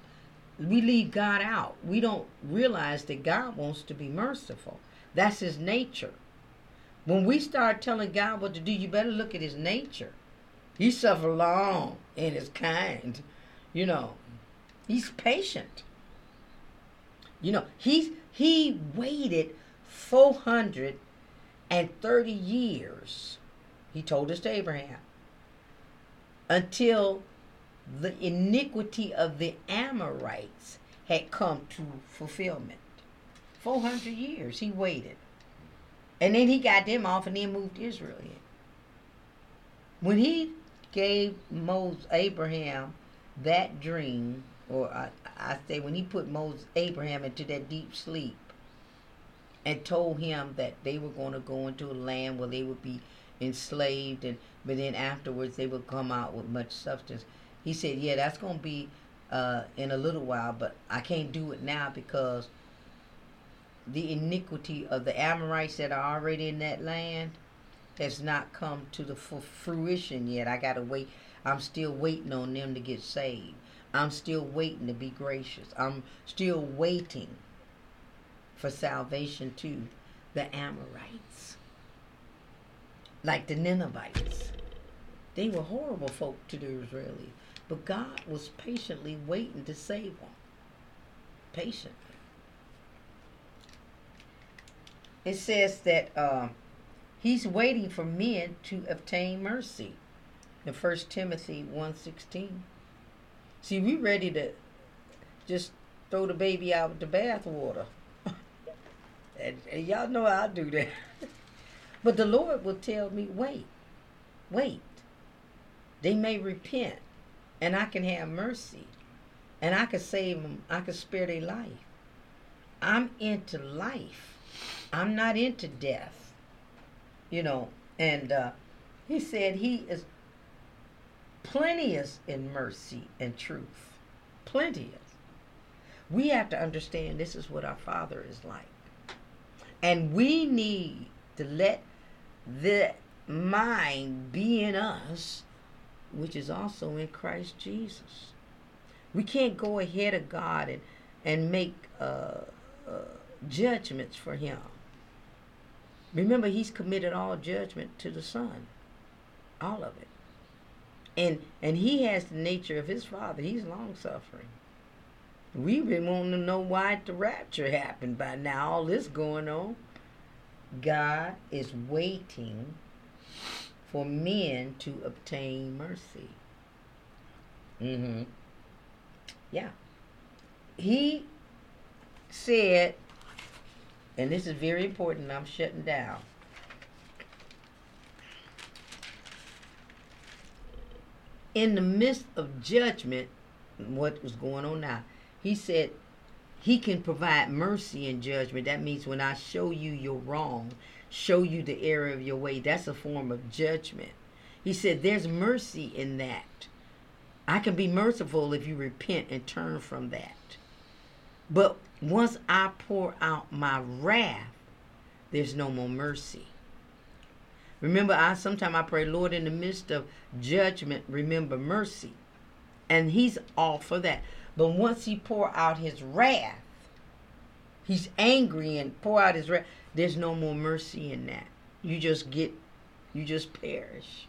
[SPEAKER 3] We leave God out. We don't realize that God wants to be merciful. That's His nature. When we start telling God what to do, you better look at His nature. He suffered long and is kind. You know, He's patient. You know, he's he waited 430 years, he told us to Abraham, until the iniquity of the Amorites had come to fulfillment. 400 years he waited. And then he got them off and then moved Israel in. When he gave Moses, Abraham that dream, or I, I say when he put Moses, Abraham into that deep sleep, and told him that they were going to go into a land where they would be enslaved and but then afterwards they would come out with much substance he said yeah that's to be uh, in a little while but i can't do it now because the iniquity of the amorites that are already in that land has not come to the fruition yet i gotta wait i'm still waiting on them to get saved i'm still waiting to be gracious i'm still waiting for salvation to the Amorites. Like the Ninevites. They were horrible folk to the Israelis. But God was patiently waiting to save them. Patiently. It says that uh, he's waiting for men to obtain mercy. In 1 Timothy 1.16. See, we ready to just throw the baby out with the bathwater. And, and y'all know I do that. but the Lord will tell me, wait, wait. They may repent, and I can have mercy. and I can save them. I can spare their life. I'm into life. I'm not into death. You know, and uh, he said he is plenteous in mercy and truth. Plenteous. We have to understand this is what our Father is like. And we need to let the mind be in us, which is also in Christ Jesus. We can't go ahead of God and, and make uh, uh, judgments for Him. Remember, He's committed all judgment to the Son, all of it. And and He has the nature of His Father. He's long suffering. We've been wanting to know why the rapture happened by now. All this going on. God is waiting for men to obtain mercy. Mm-hmm. Yeah. He said, and this is very important, I'm shutting down. In the midst of judgment, what was going on now, he said he can provide mercy and judgment. That means when I show you your wrong, show you the error of your way, that's a form of judgment. He said there's mercy in that. I can be merciful if you repent and turn from that. But once I pour out my wrath, there's no more mercy. Remember, I sometimes I pray, Lord, in the midst of judgment, remember mercy. And he's all for that. But once he pour out his wrath, he's angry and pour out his wrath, there's no more mercy in that. You just get, you just perish.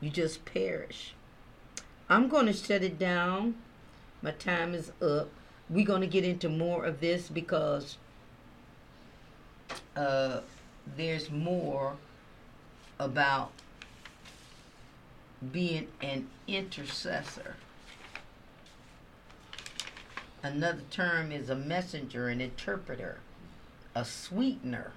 [SPEAKER 3] You just perish. I'm going to shut it down. My time is up. We're going to get into more of this because uh, there's more about being an intercessor. Another term is a messenger, an interpreter, a sweetener.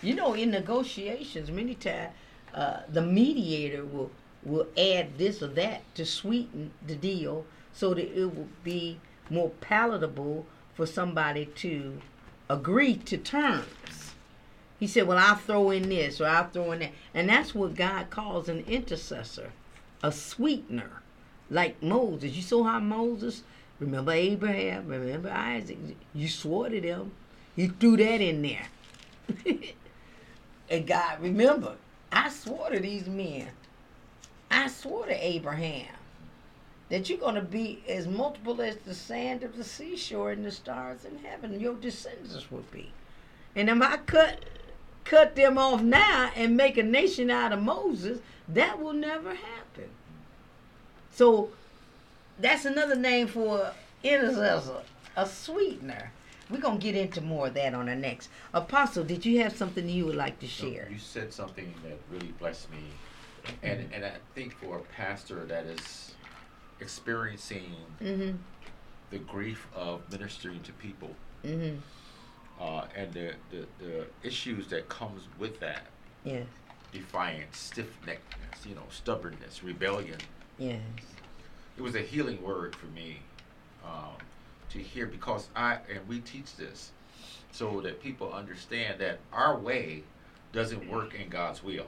[SPEAKER 3] You know, in negotiations, many times uh, the mediator will will add this or that to sweeten the deal so that it will be more palatable for somebody to agree to terms. He said, Well, I'll throw in this or I'll throw in that. And that's what God calls an intercessor, a sweetener, like Moses. You saw how Moses, remember Abraham, remember Isaac, you swore to them. He threw that in there. and God, remember, I swore to these men. I swore to Abraham that you're going to be as multiple as the sand of the seashore and the stars in heaven. Your descendants will be. And if I cut cut them off now and make a nation out of Moses, that will never happen. So that's another name for intercessor, a sweetener. We're gonna get into more of that on the next. Apostle, did you have something you would like to share?
[SPEAKER 4] You said something that really blessed me, and and I think for a pastor that is experiencing
[SPEAKER 3] Mm-hmm.
[SPEAKER 4] the grief of ministering to people,
[SPEAKER 3] Mm-hmm.
[SPEAKER 4] uh, and the, the the issues that comes with that,
[SPEAKER 3] Yes.
[SPEAKER 4] defiance, stiff neckedness, you know, stubbornness, rebellion.
[SPEAKER 3] Yes.
[SPEAKER 4] It was a healing word for me um, to hear because I and we teach this so that people understand that our way doesn't work in God's will.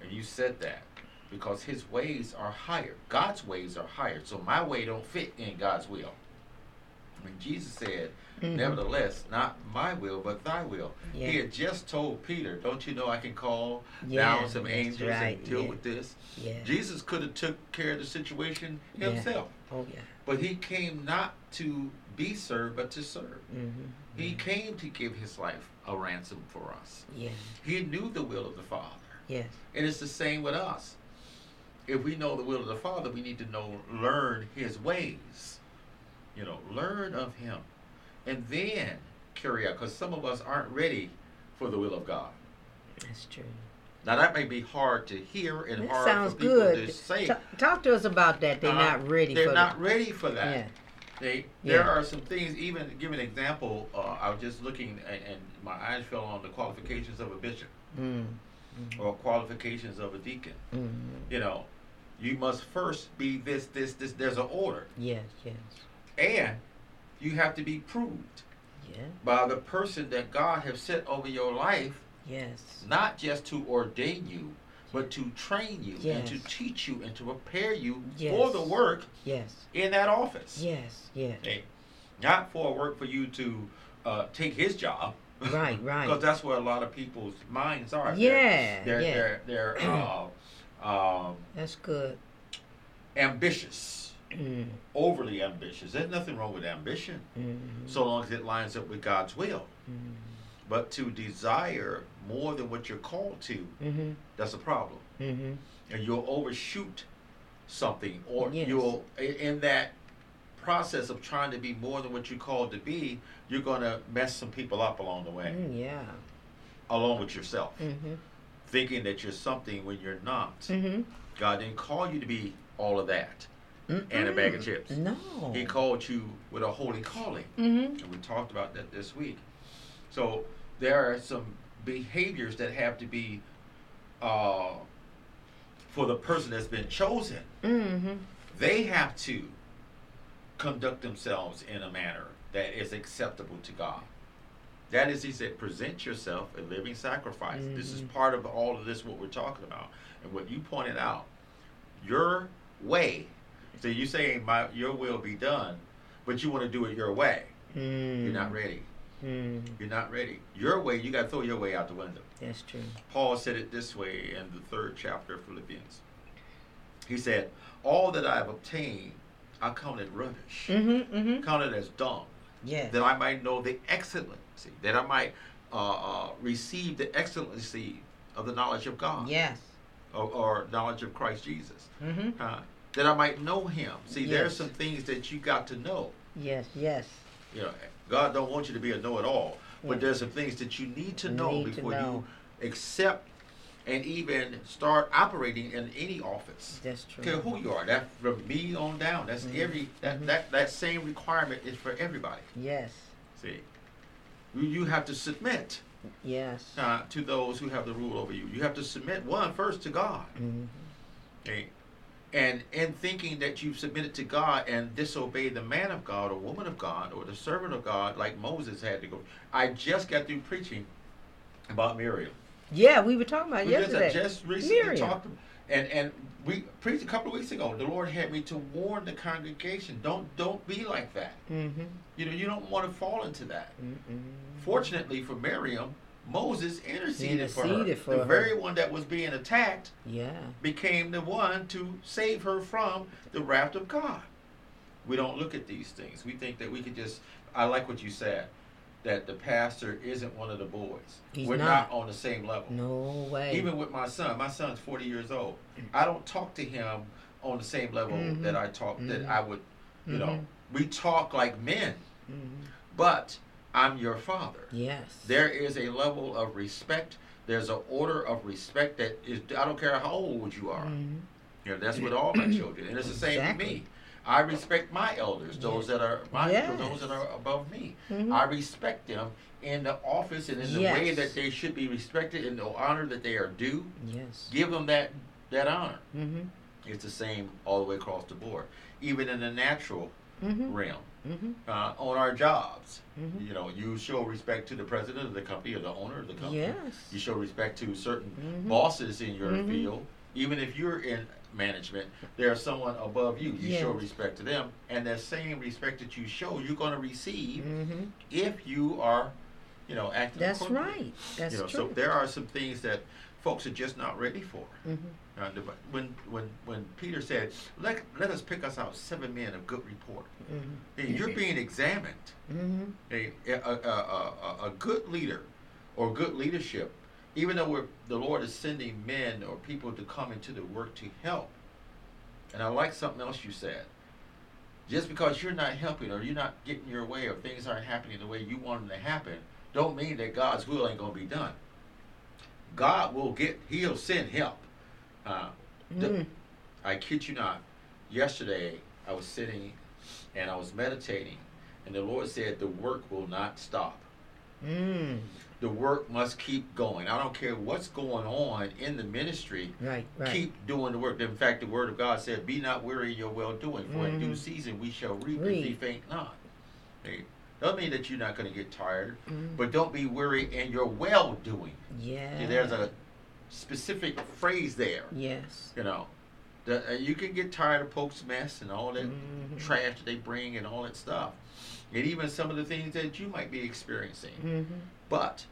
[SPEAKER 4] And you said that because his ways are higher. God's ways are higher. So my way don't fit in God's will. Mean Jesus said,
[SPEAKER 3] Mhm.
[SPEAKER 4] Nevertheless, not my will, but thy will.
[SPEAKER 3] Yeah.
[SPEAKER 4] He had just told Peter, Don't you know I can call
[SPEAKER 3] Yeah,
[SPEAKER 4] down some angels
[SPEAKER 3] right,
[SPEAKER 4] and deal
[SPEAKER 3] yeah.
[SPEAKER 4] with this? Jesus could have took care of the situation himself.
[SPEAKER 3] Oh yeah.
[SPEAKER 4] But he came not to be served, but to serve.
[SPEAKER 3] Mm-hmm.
[SPEAKER 4] He came to give his life a ransom for us.
[SPEAKER 3] Yeah.
[SPEAKER 4] He knew the will of the Father.
[SPEAKER 3] Yes.
[SPEAKER 4] And it's the same with us. If we know the will of the Father, we need to know, learn his ways. You know, learn of him. And then carry out, because some of us aren't ready for the will of God.
[SPEAKER 3] That's true.
[SPEAKER 4] Now, that may be hard to hear and
[SPEAKER 3] That
[SPEAKER 4] hard
[SPEAKER 3] sounds
[SPEAKER 4] for people
[SPEAKER 3] good.
[SPEAKER 4] to say.
[SPEAKER 3] Ta- talk to us about that. They're
[SPEAKER 4] Uh,
[SPEAKER 3] not ready
[SPEAKER 4] They're
[SPEAKER 3] for
[SPEAKER 4] not
[SPEAKER 3] the,
[SPEAKER 4] ready for that.
[SPEAKER 3] Yeah.
[SPEAKER 4] They,
[SPEAKER 3] Yeah.
[SPEAKER 4] there are some things. Even to give an example, uh, I was just looking, and, and my eyes fell on the qualifications of a bishop
[SPEAKER 3] Mm.
[SPEAKER 4] or qualifications of a deacon.
[SPEAKER 3] Mm.
[SPEAKER 4] You know, You must first be this, this, this. There's an order.
[SPEAKER 3] Yes, yes,
[SPEAKER 4] And you have to be proved
[SPEAKER 3] yeah,
[SPEAKER 4] by the person that God has set over your life,
[SPEAKER 3] yes.
[SPEAKER 4] not just to ordain you, but to train you and to teach you and to prepare you for the work
[SPEAKER 3] Yes,
[SPEAKER 4] in that office.
[SPEAKER 3] yes, yes.
[SPEAKER 4] Okay? Not for work for you to uh, take his job.
[SPEAKER 3] Right, right.
[SPEAKER 4] Because that's where a lot of people's minds are.
[SPEAKER 3] Yeah,
[SPEAKER 4] They're,
[SPEAKER 3] yeah.
[SPEAKER 4] they're, they're, they're uh, um,
[SPEAKER 3] That's good.
[SPEAKER 4] ambitious,
[SPEAKER 3] Mm,
[SPEAKER 4] overly ambitious. There's nothing wrong with ambition,
[SPEAKER 3] mm,
[SPEAKER 4] so long as it lines up with God's will.
[SPEAKER 3] mm,
[SPEAKER 4] But to desire more than what you're called to,
[SPEAKER 3] mhm,
[SPEAKER 4] that's a problem.
[SPEAKER 3] mhm.
[SPEAKER 4] And you'll overshoot something, or
[SPEAKER 3] Yes.
[SPEAKER 4] you'll, in that process of trying to be more than what you're called to be, you're going to mess some people up along the way,
[SPEAKER 3] Mm, yeah.
[SPEAKER 4] along with yourself,
[SPEAKER 3] Mhm,
[SPEAKER 4] thinking that you're something when you're not.
[SPEAKER 3] mhm.
[SPEAKER 4] God didn't call you to be all of that and a bag of chips.
[SPEAKER 3] No.
[SPEAKER 4] He called you with a holy calling.
[SPEAKER 3] Mhm.
[SPEAKER 4] And we talked about that this week. So there are some behaviors that have to be uh, for the person that's been chosen.
[SPEAKER 3] Mhm.
[SPEAKER 4] They have to conduct themselves in a manner that is acceptable to God. That is, he said, present yourself a living sacrifice. This is
[SPEAKER 3] Mhm.
[SPEAKER 4] part of all of this, what we're talking about. And what you pointed out, your way. So you're saying, my, your will be done, but you want to do it your way.
[SPEAKER 3] Mm.
[SPEAKER 4] You're not ready.
[SPEAKER 3] Mm.
[SPEAKER 4] You're not ready. Your way, you got to throw your way out the window.
[SPEAKER 3] That's true.
[SPEAKER 4] Paul said it this way in the third chapter of Philippians. He said, All that I have obtained, I count it rubbish,
[SPEAKER 3] Mm-hmm. Mm-hmm.
[SPEAKER 4] count it as dung,
[SPEAKER 3] Yes.
[SPEAKER 4] that I might know the excellency, that I might uh, uh, receive the excellency of the knowledge of God,
[SPEAKER 3] Yes.
[SPEAKER 4] or, or knowledge of Christ Jesus,
[SPEAKER 3] Mm-hmm.
[SPEAKER 4] uh, that I might know Him. See, there's
[SPEAKER 3] Yes.
[SPEAKER 4] some things that you got to know.
[SPEAKER 3] Yes. Yes.
[SPEAKER 4] You know, God don't want you to be a know-it-all, but there's some things that you need to know
[SPEAKER 3] Need to
[SPEAKER 4] before
[SPEAKER 3] know.
[SPEAKER 4] you accept and even start operating in any office.
[SPEAKER 3] That's true.
[SPEAKER 4] Care who you are. That from me on down. That's
[SPEAKER 3] Mhm.
[SPEAKER 4] every that,
[SPEAKER 3] Mhm.
[SPEAKER 4] that that same requirement is for everybody.
[SPEAKER 3] Yes.
[SPEAKER 4] See, you, you have to submit
[SPEAKER 3] Yes.
[SPEAKER 4] uh, to those who have the rule over you. You have to submit one first to God.
[SPEAKER 3] Mm-hmm.
[SPEAKER 4] Okay. And in thinking that you've submitted to God and disobeyed the man of God or woman of God or the servant of God, like Moses had to go. I just got through preaching about Miriam.
[SPEAKER 3] Yeah, we were talking about
[SPEAKER 4] We just,
[SPEAKER 3] yesterday.
[SPEAKER 4] just recently
[SPEAKER 3] Miriam.
[SPEAKER 4] talked, and and we preached a couple of weeks ago. The Lord had me to warn the congregation: don't don't be like that.
[SPEAKER 3] Mm-hmm.
[SPEAKER 4] You know, you don't want to fall into that.
[SPEAKER 3] Mm-mm.
[SPEAKER 4] Fortunately for Miriam, Moses interceded, for her.
[SPEAKER 3] For
[SPEAKER 4] the
[SPEAKER 3] her.
[SPEAKER 4] very one that was being attacked
[SPEAKER 3] Yeah.
[SPEAKER 4] became the one to save her from the wrath of God. We don't look at these things. We think that we could just. I like what you said. That the pastor isn't one of the boys.
[SPEAKER 3] He's
[SPEAKER 4] We're
[SPEAKER 3] not.
[SPEAKER 4] on the same level.
[SPEAKER 3] No way.
[SPEAKER 4] Even with my son, my son's 40 years old. I don't talk to him on the same level
[SPEAKER 3] Mhm.
[SPEAKER 4] that I talk that
[SPEAKER 3] Mhm.
[SPEAKER 4] I would, you know.
[SPEAKER 3] Mhm.
[SPEAKER 4] We talk like men,
[SPEAKER 3] Mhm.
[SPEAKER 4] but I'm your father.
[SPEAKER 3] Yes.
[SPEAKER 4] There is a level of respect. There's an order of respect that is. I don't care how old you are.
[SPEAKER 3] Mhm.
[SPEAKER 4] You know, that's with all my children, and it's the same
[SPEAKER 3] Exactly.
[SPEAKER 4] with me. I respect my elders, those that are my
[SPEAKER 3] Yes.
[SPEAKER 4] those that are above me.
[SPEAKER 3] Mhm.
[SPEAKER 4] I respect them in the office and in the way that they should be respected, and the honor that they are due.
[SPEAKER 3] Yes.
[SPEAKER 4] Give them that that honor.
[SPEAKER 3] Mm-hmm.
[SPEAKER 4] It's the same all the way across the board, even in the natural
[SPEAKER 3] Mm-hmm.
[SPEAKER 4] realm.
[SPEAKER 3] Mm-hmm.
[SPEAKER 4] Uh, on our jobs,
[SPEAKER 3] Mhm.
[SPEAKER 4] you know, you show respect to the president of the company or the owner of the company.
[SPEAKER 3] Yes.
[SPEAKER 4] You show respect to certain
[SPEAKER 3] Mhm.
[SPEAKER 4] bosses in your
[SPEAKER 3] Mhm.
[SPEAKER 4] field. Even if you're in management, there's someone above you. You show respect to them, and that same respect that you show, you're going to receive
[SPEAKER 3] Mm-hmm.
[SPEAKER 4] if you are, you know, acting.
[SPEAKER 3] That's right. That's
[SPEAKER 4] you know,
[SPEAKER 3] true.
[SPEAKER 4] so there are some things that folks are just not ready for. Uh, the- when when when Peter said, "Let let us pick us out seven men of good report,"
[SPEAKER 3] Mm-hmm.
[SPEAKER 4] You're being examined.
[SPEAKER 3] Mm-hmm.
[SPEAKER 4] A, a, a, a, good leader or good leadership, even though we're, the Lord is sending men or people to come into the work to help. And I like something else you said. Just because you're not helping or you're not getting your way or things aren't happening the way you want them to happen, don't mean that God's will ain't going to be done. God will get, He'll send help. Uh, the-
[SPEAKER 3] Mm.
[SPEAKER 4] I kid you not. Yesterday, I was sitting and I was meditating, and the Lord said, The work will not stop.
[SPEAKER 3] Mm.
[SPEAKER 4] the work must keep going. I don't care what's going on in the ministry.
[SPEAKER 3] Right, right.
[SPEAKER 4] Keep doing the work. In fact, the word of God said, "Be not weary in your well doing, for in due
[SPEAKER 3] Mhm.
[SPEAKER 4] season we shall reap if we faint not." Hey, doesn't mean that you're not going to get tired,
[SPEAKER 3] Mhm.
[SPEAKER 4] but don't be weary in your well doing.
[SPEAKER 3] yeah.
[SPEAKER 4] See, there's a specific phrase there.
[SPEAKER 3] Yes.
[SPEAKER 4] You know, the, uh, you can get tired of folks' mess and all that
[SPEAKER 3] Mhm.
[SPEAKER 4] trash that they bring and all that stuff, and even some of the things that you might be experiencing.
[SPEAKER 3] Mm-hmm.
[SPEAKER 4] But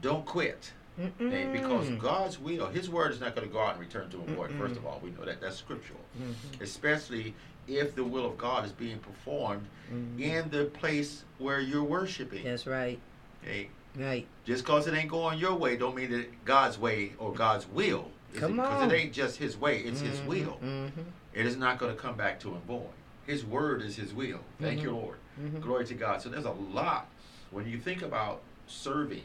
[SPEAKER 4] don't quit. Because God's will, His word is not going to go out and return to a void. First of all, we know that that's scriptural.
[SPEAKER 3] Mm-hmm.
[SPEAKER 4] Especially if the will of God is being performed
[SPEAKER 3] Mhm.
[SPEAKER 4] in the place where you're worshiping.
[SPEAKER 3] That's right.
[SPEAKER 4] Hey,
[SPEAKER 3] Right.
[SPEAKER 4] just because it ain't going your way, don't mean that God's way or God's will.
[SPEAKER 3] Come
[SPEAKER 4] Because
[SPEAKER 3] on.
[SPEAKER 4] it ain't just His way; it's His
[SPEAKER 3] Mhm.
[SPEAKER 4] will.
[SPEAKER 3] Mm-hmm.
[SPEAKER 4] It is not going to come back to Him void. His word is His will. Thank you,
[SPEAKER 3] Mhm.
[SPEAKER 4] Lord.
[SPEAKER 3] Mhm.
[SPEAKER 4] Glory to God. So there's a lot when you think about serving.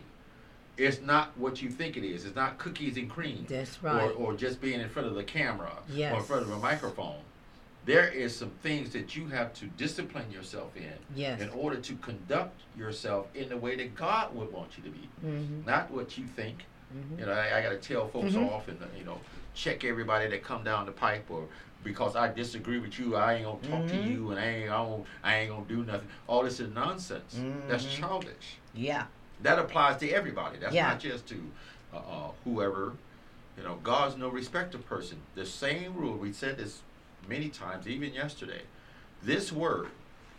[SPEAKER 4] It's not what you think it is. It's not cookies and cream.
[SPEAKER 3] That's right.
[SPEAKER 4] Or, or just being in front of the camera or in front of a microphone. There is some things that you have to discipline yourself in
[SPEAKER 3] Yes.
[SPEAKER 4] in order to conduct yourself in the way that God would want you to be,
[SPEAKER 3] Mm-hmm.
[SPEAKER 4] not what you think.
[SPEAKER 3] Mm-hmm.
[SPEAKER 4] You know, I, I got to tell folks
[SPEAKER 3] Mhm.
[SPEAKER 4] off and you know check everybody that come down the pipe or because I disagree with you, I ain't gonna talk to
[SPEAKER 3] Mhm.
[SPEAKER 4] you and I ain't I, don't, I ain't gonna do nothing. All this is nonsense. That's
[SPEAKER 3] Mhm.
[SPEAKER 4] childish.
[SPEAKER 3] Yeah.
[SPEAKER 4] That applies to everybody. That's
[SPEAKER 3] Yeah.
[SPEAKER 4] not just to uh, uh, whoever. You know, God's no respect respecter person. The same rule. We said this many times, even yesterday. This word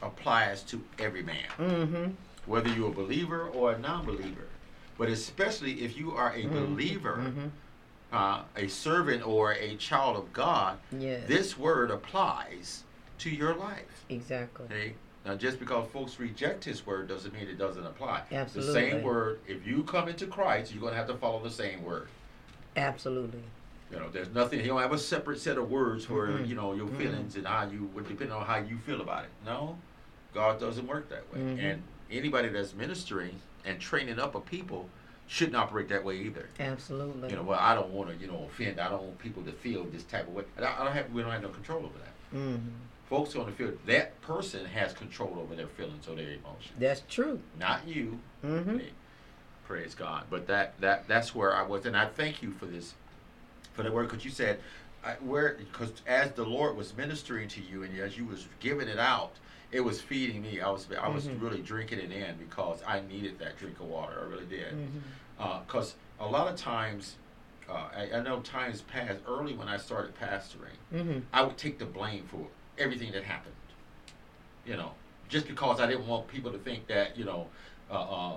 [SPEAKER 4] applies to every man
[SPEAKER 3] Mm-hmm.
[SPEAKER 4] whether you're a believer or a non-believer but especially if you are a believer
[SPEAKER 3] Mm-hmm.
[SPEAKER 4] uh, a servant or a child of god
[SPEAKER 3] Yes.
[SPEAKER 4] this word applies to your life
[SPEAKER 3] Exactly.
[SPEAKER 4] okay now just because folks reject his word doesn't mean it doesn't apply
[SPEAKER 3] Absolutely.
[SPEAKER 4] the same word if you come into christ you're going to have to follow the same word
[SPEAKER 3] Absolutely.
[SPEAKER 4] You know there's nothing he don't have a separate set of words for
[SPEAKER 3] Mm-mm.
[SPEAKER 4] you know your
[SPEAKER 3] Mm-mm.
[SPEAKER 4] feelings and how you would depend on how you feel about it no god doesn't work that way
[SPEAKER 3] Mhm.
[SPEAKER 4] and anybody that's ministering and training up a people shouldn't operate that way either
[SPEAKER 3] Absolutely.
[SPEAKER 4] you know well i don't want to you know offend i don't want people to feel this type of way I, I don't have we don't have no control over that
[SPEAKER 3] Mm-hmm.
[SPEAKER 4] folks on the field that person has control over their feelings or their emotions
[SPEAKER 3] That's true.
[SPEAKER 4] not you
[SPEAKER 3] Mm-hmm.
[SPEAKER 4] Praise God. But that that that's where I was, and I thank you for this, for the word, because you said, I, where because as the Lord was ministering to you and as you was giving it out, it was feeding me. I was I was
[SPEAKER 3] Mhm.
[SPEAKER 4] really drinking it in because I needed that drink of water. I really did.
[SPEAKER 3] Mm-hmm.
[SPEAKER 4] Because a lot of times, uh, I, I know times past early when I started pastoring,
[SPEAKER 3] Mm-hmm.
[SPEAKER 4] I would take the blame for everything that happened. You know, just because I didn't want people to think that you know, uh, uh,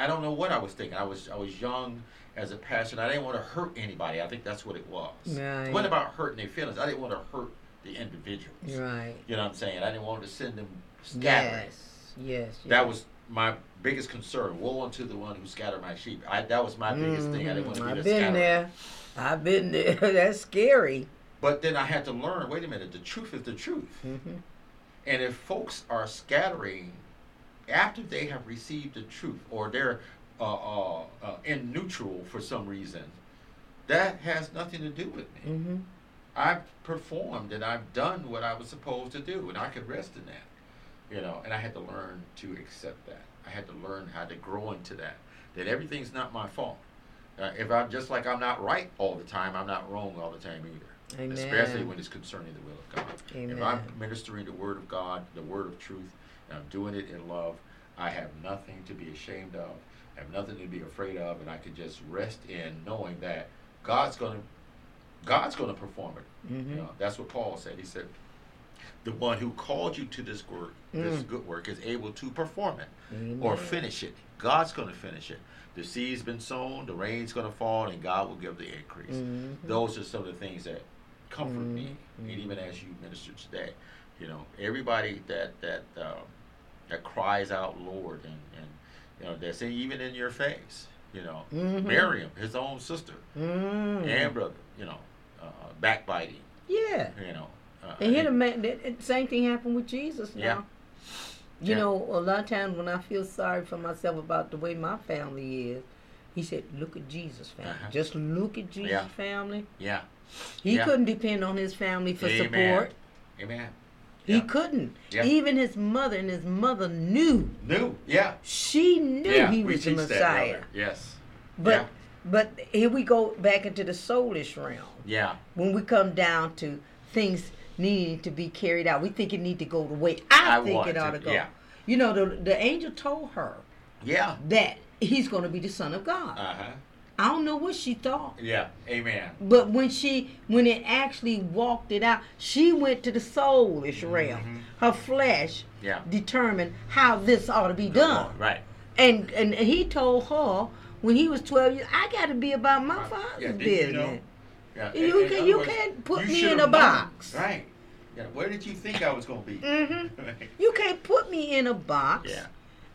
[SPEAKER 4] I don't know what I was thinking. I was I was young as a pastor. I didn't want to hurt anybody. I think that's what it was.
[SPEAKER 3] Right.
[SPEAKER 4] It wasn't about hurting their feelings. I didn't want to hurt the individuals.
[SPEAKER 3] Right.
[SPEAKER 4] You know what I'm saying? I didn't want to send them scattering.
[SPEAKER 3] Yes. Yes.
[SPEAKER 4] That was my biggest concern. Woe unto the one who scattered my sheep. I, that was my biggest thing. I didn't want to be
[SPEAKER 3] I've been
[SPEAKER 4] scatterer.
[SPEAKER 3] there. I've been there. That's scary.
[SPEAKER 4] But then I had to learn. Wait a minute. The truth is the truth.
[SPEAKER 3] Mm-hmm.
[SPEAKER 4] And if folks are scattering after they have received the truth or they're uh, uh, uh, in neutral for some reason, that has nothing to do with me.
[SPEAKER 3] Mm-hmm.
[SPEAKER 4] I've performed and I've done what I was supposed to do, and I could rest in that. You know, and I had to learn to accept that. I had to learn how to grow into that. That everything's not my fault. Uh, if I'm just like I'm not right all the time, I'm not wrong all the time either.
[SPEAKER 3] Amen.
[SPEAKER 4] Especially when it's concerning the will of God. If I'm ministering the word of God, the word of truth, and I'm doing it in love, I have nothing to be ashamed of. I have nothing to be afraid of, and I can just rest in knowing that God's gonna God's gonna perform it.
[SPEAKER 3] Mhm.
[SPEAKER 4] You know, that's what Paul said. He said, "The one who called you to this work, this
[SPEAKER 3] Mm.
[SPEAKER 4] good work, is able to perform it
[SPEAKER 3] Amen.
[SPEAKER 4] or finish it. God's gonna finish it. The seed's been sown, the rain's gonna fall, and God will give the increase."
[SPEAKER 3] Mhm.
[SPEAKER 4] those are some of the things that comfort me
[SPEAKER 3] Mhm.
[SPEAKER 4] and even as you minister today you know everybody that that um, that cries out lord and and you know that's even in your face you know
[SPEAKER 3] Mhm.
[SPEAKER 4] miriam his own sister
[SPEAKER 3] Mm.
[SPEAKER 4] and brother you know uh, backbiting
[SPEAKER 3] Yeah.
[SPEAKER 4] you know uh,
[SPEAKER 3] And here the man, that, that same thing happened with Jesus now.
[SPEAKER 4] Yeah.
[SPEAKER 3] You
[SPEAKER 4] Yeah.
[SPEAKER 3] know, a lot of times when I feel sorry for myself about the way my family is, he said, "Look at Jesus' family.
[SPEAKER 4] Uh-huh.
[SPEAKER 3] Just look at Jesus'
[SPEAKER 4] Yeah.
[SPEAKER 3] family.
[SPEAKER 4] yeah
[SPEAKER 3] He
[SPEAKER 4] Yeah.
[SPEAKER 3] couldn't depend on his family for
[SPEAKER 4] Amen.
[SPEAKER 3] support.
[SPEAKER 4] amen
[SPEAKER 3] He
[SPEAKER 4] Yeah.
[SPEAKER 3] couldn't.
[SPEAKER 4] Yeah.
[SPEAKER 3] Even his mother and his mother knew.
[SPEAKER 4] New. Yeah.
[SPEAKER 3] She knew
[SPEAKER 4] yeah.
[SPEAKER 3] he was the Messiah.
[SPEAKER 4] Yes.
[SPEAKER 3] But but here we go back into the soulish realm.
[SPEAKER 4] Yeah.
[SPEAKER 3] When we come down to things needing to be carried out, we think it need to go the way I,
[SPEAKER 4] I
[SPEAKER 3] think it ought
[SPEAKER 4] to,
[SPEAKER 3] to go. You know, the the angel told her
[SPEAKER 4] Yeah.
[SPEAKER 3] that he's going to be the son of God.
[SPEAKER 4] Uh huh.
[SPEAKER 3] I don't know what she thought.
[SPEAKER 4] Yeah. Amen.
[SPEAKER 3] But when she, when it actually walked it out, she went to the soulish realm. Her flesh
[SPEAKER 4] Mm-hmm. Yeah.
[SPEAKER 3] determined how this ought to be done.
[SPEAKER 4] Right.
[SPEAKER 3] And and he told her when he was twelve years, I got to be about my father's
[SPEAKER 4] Yeah,
[SPEAKER 3] business.
[SPEAKER 4] you know? Yeah.
[SPEAKER 3] You can- you
[SPEAKER 4] words,
[SPEAKER 3] can't put
[SPEAKER 4] you
[SPEAKER 3] me in a
[SPEAKER 4] known.
[SPEAKER 3] box.
[SPEAKER 4] Right. Yeah. Where did you think I was going to be?
[SPEAKER 3] hmm You can't put me in a box
[SPEAKER 4] yeah.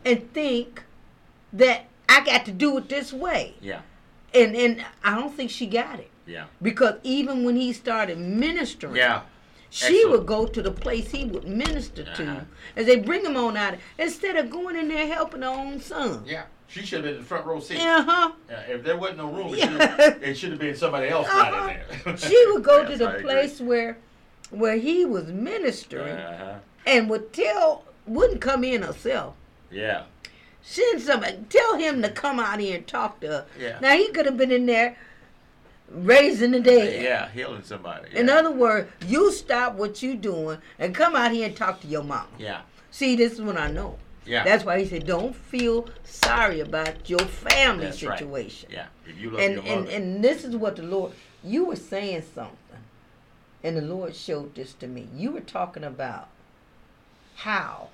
[SPEAKER 3] and think that I got to do it this way.
[SPEAKER 4] Yeah.
[SPEAKER 3] And and I don't think she got it
[SPEAKER 4] Yeah.
[SPEAKER 3] because even when he started ministering,
[SPEAKER 4] Yeah.
[SPEAKER 3] She
[SPEAKER 4] Excellent.
[SPEAKER 3] would go to the place he would minister to
[SPEAKER 4] Uh-huh.
[SPEAKER 3] as they bring him on out instead of going in there helping her own son.
[SPEAKER 4] Yeah. She should have been in the front row seat.
[SPEAKER 3] Uh huh.
[SPEAKER 4] Yeah, if there wasn't no room, it
[SPEAKER 3] Yeah.
[SPEAKER 4] should have, it should have been somebody else not
[SPEAKER 3] Uh-huh.
[SPEAKER 4] in there.
[SPEAKER 3] She would go
[SPEAKER 4] Yes,
[SPEAKER 3] to
[SPEAKER 4] I
[SPEAKER 3] the
[SPEAKER 4] agree.
[SPEAKER 3] place where where he was ministering
[SPEAKER 4] Uh-huh.
[SPEAKER 3] and would tell wouldn't come in herself.
[SPEAKER 4] Yeah.
[SPEAKER 3] Send somebody tell him to come out here and talk to her.
[SPEAKER 4] Yeah.
[SPEAKER 3] Now he could have been in there raising the dead.
[SPEAKER 4] Yeah, healing somebody.
[SPEAKER 3] In other words, you stop what you're doing and come out here and talk to your mom.
[SPEAKER 4] Yeah.
[SPEAKER 3] See, this is what I know.
[SPEAKER 4] Yeah.
[SPEAKER 3] That's why he said, don't feel sorry about your family
[SPEAKER 4] That's right.
[SPEAKER 3] situation.
[SPEAKER 4] Yeah. If you love
[SPEAKER 3] And,
[SPEAKER 4] your
[SPEAKER 3] and and this is what the Lord, you were saying something, and the Lord showed this to me. You were talking about how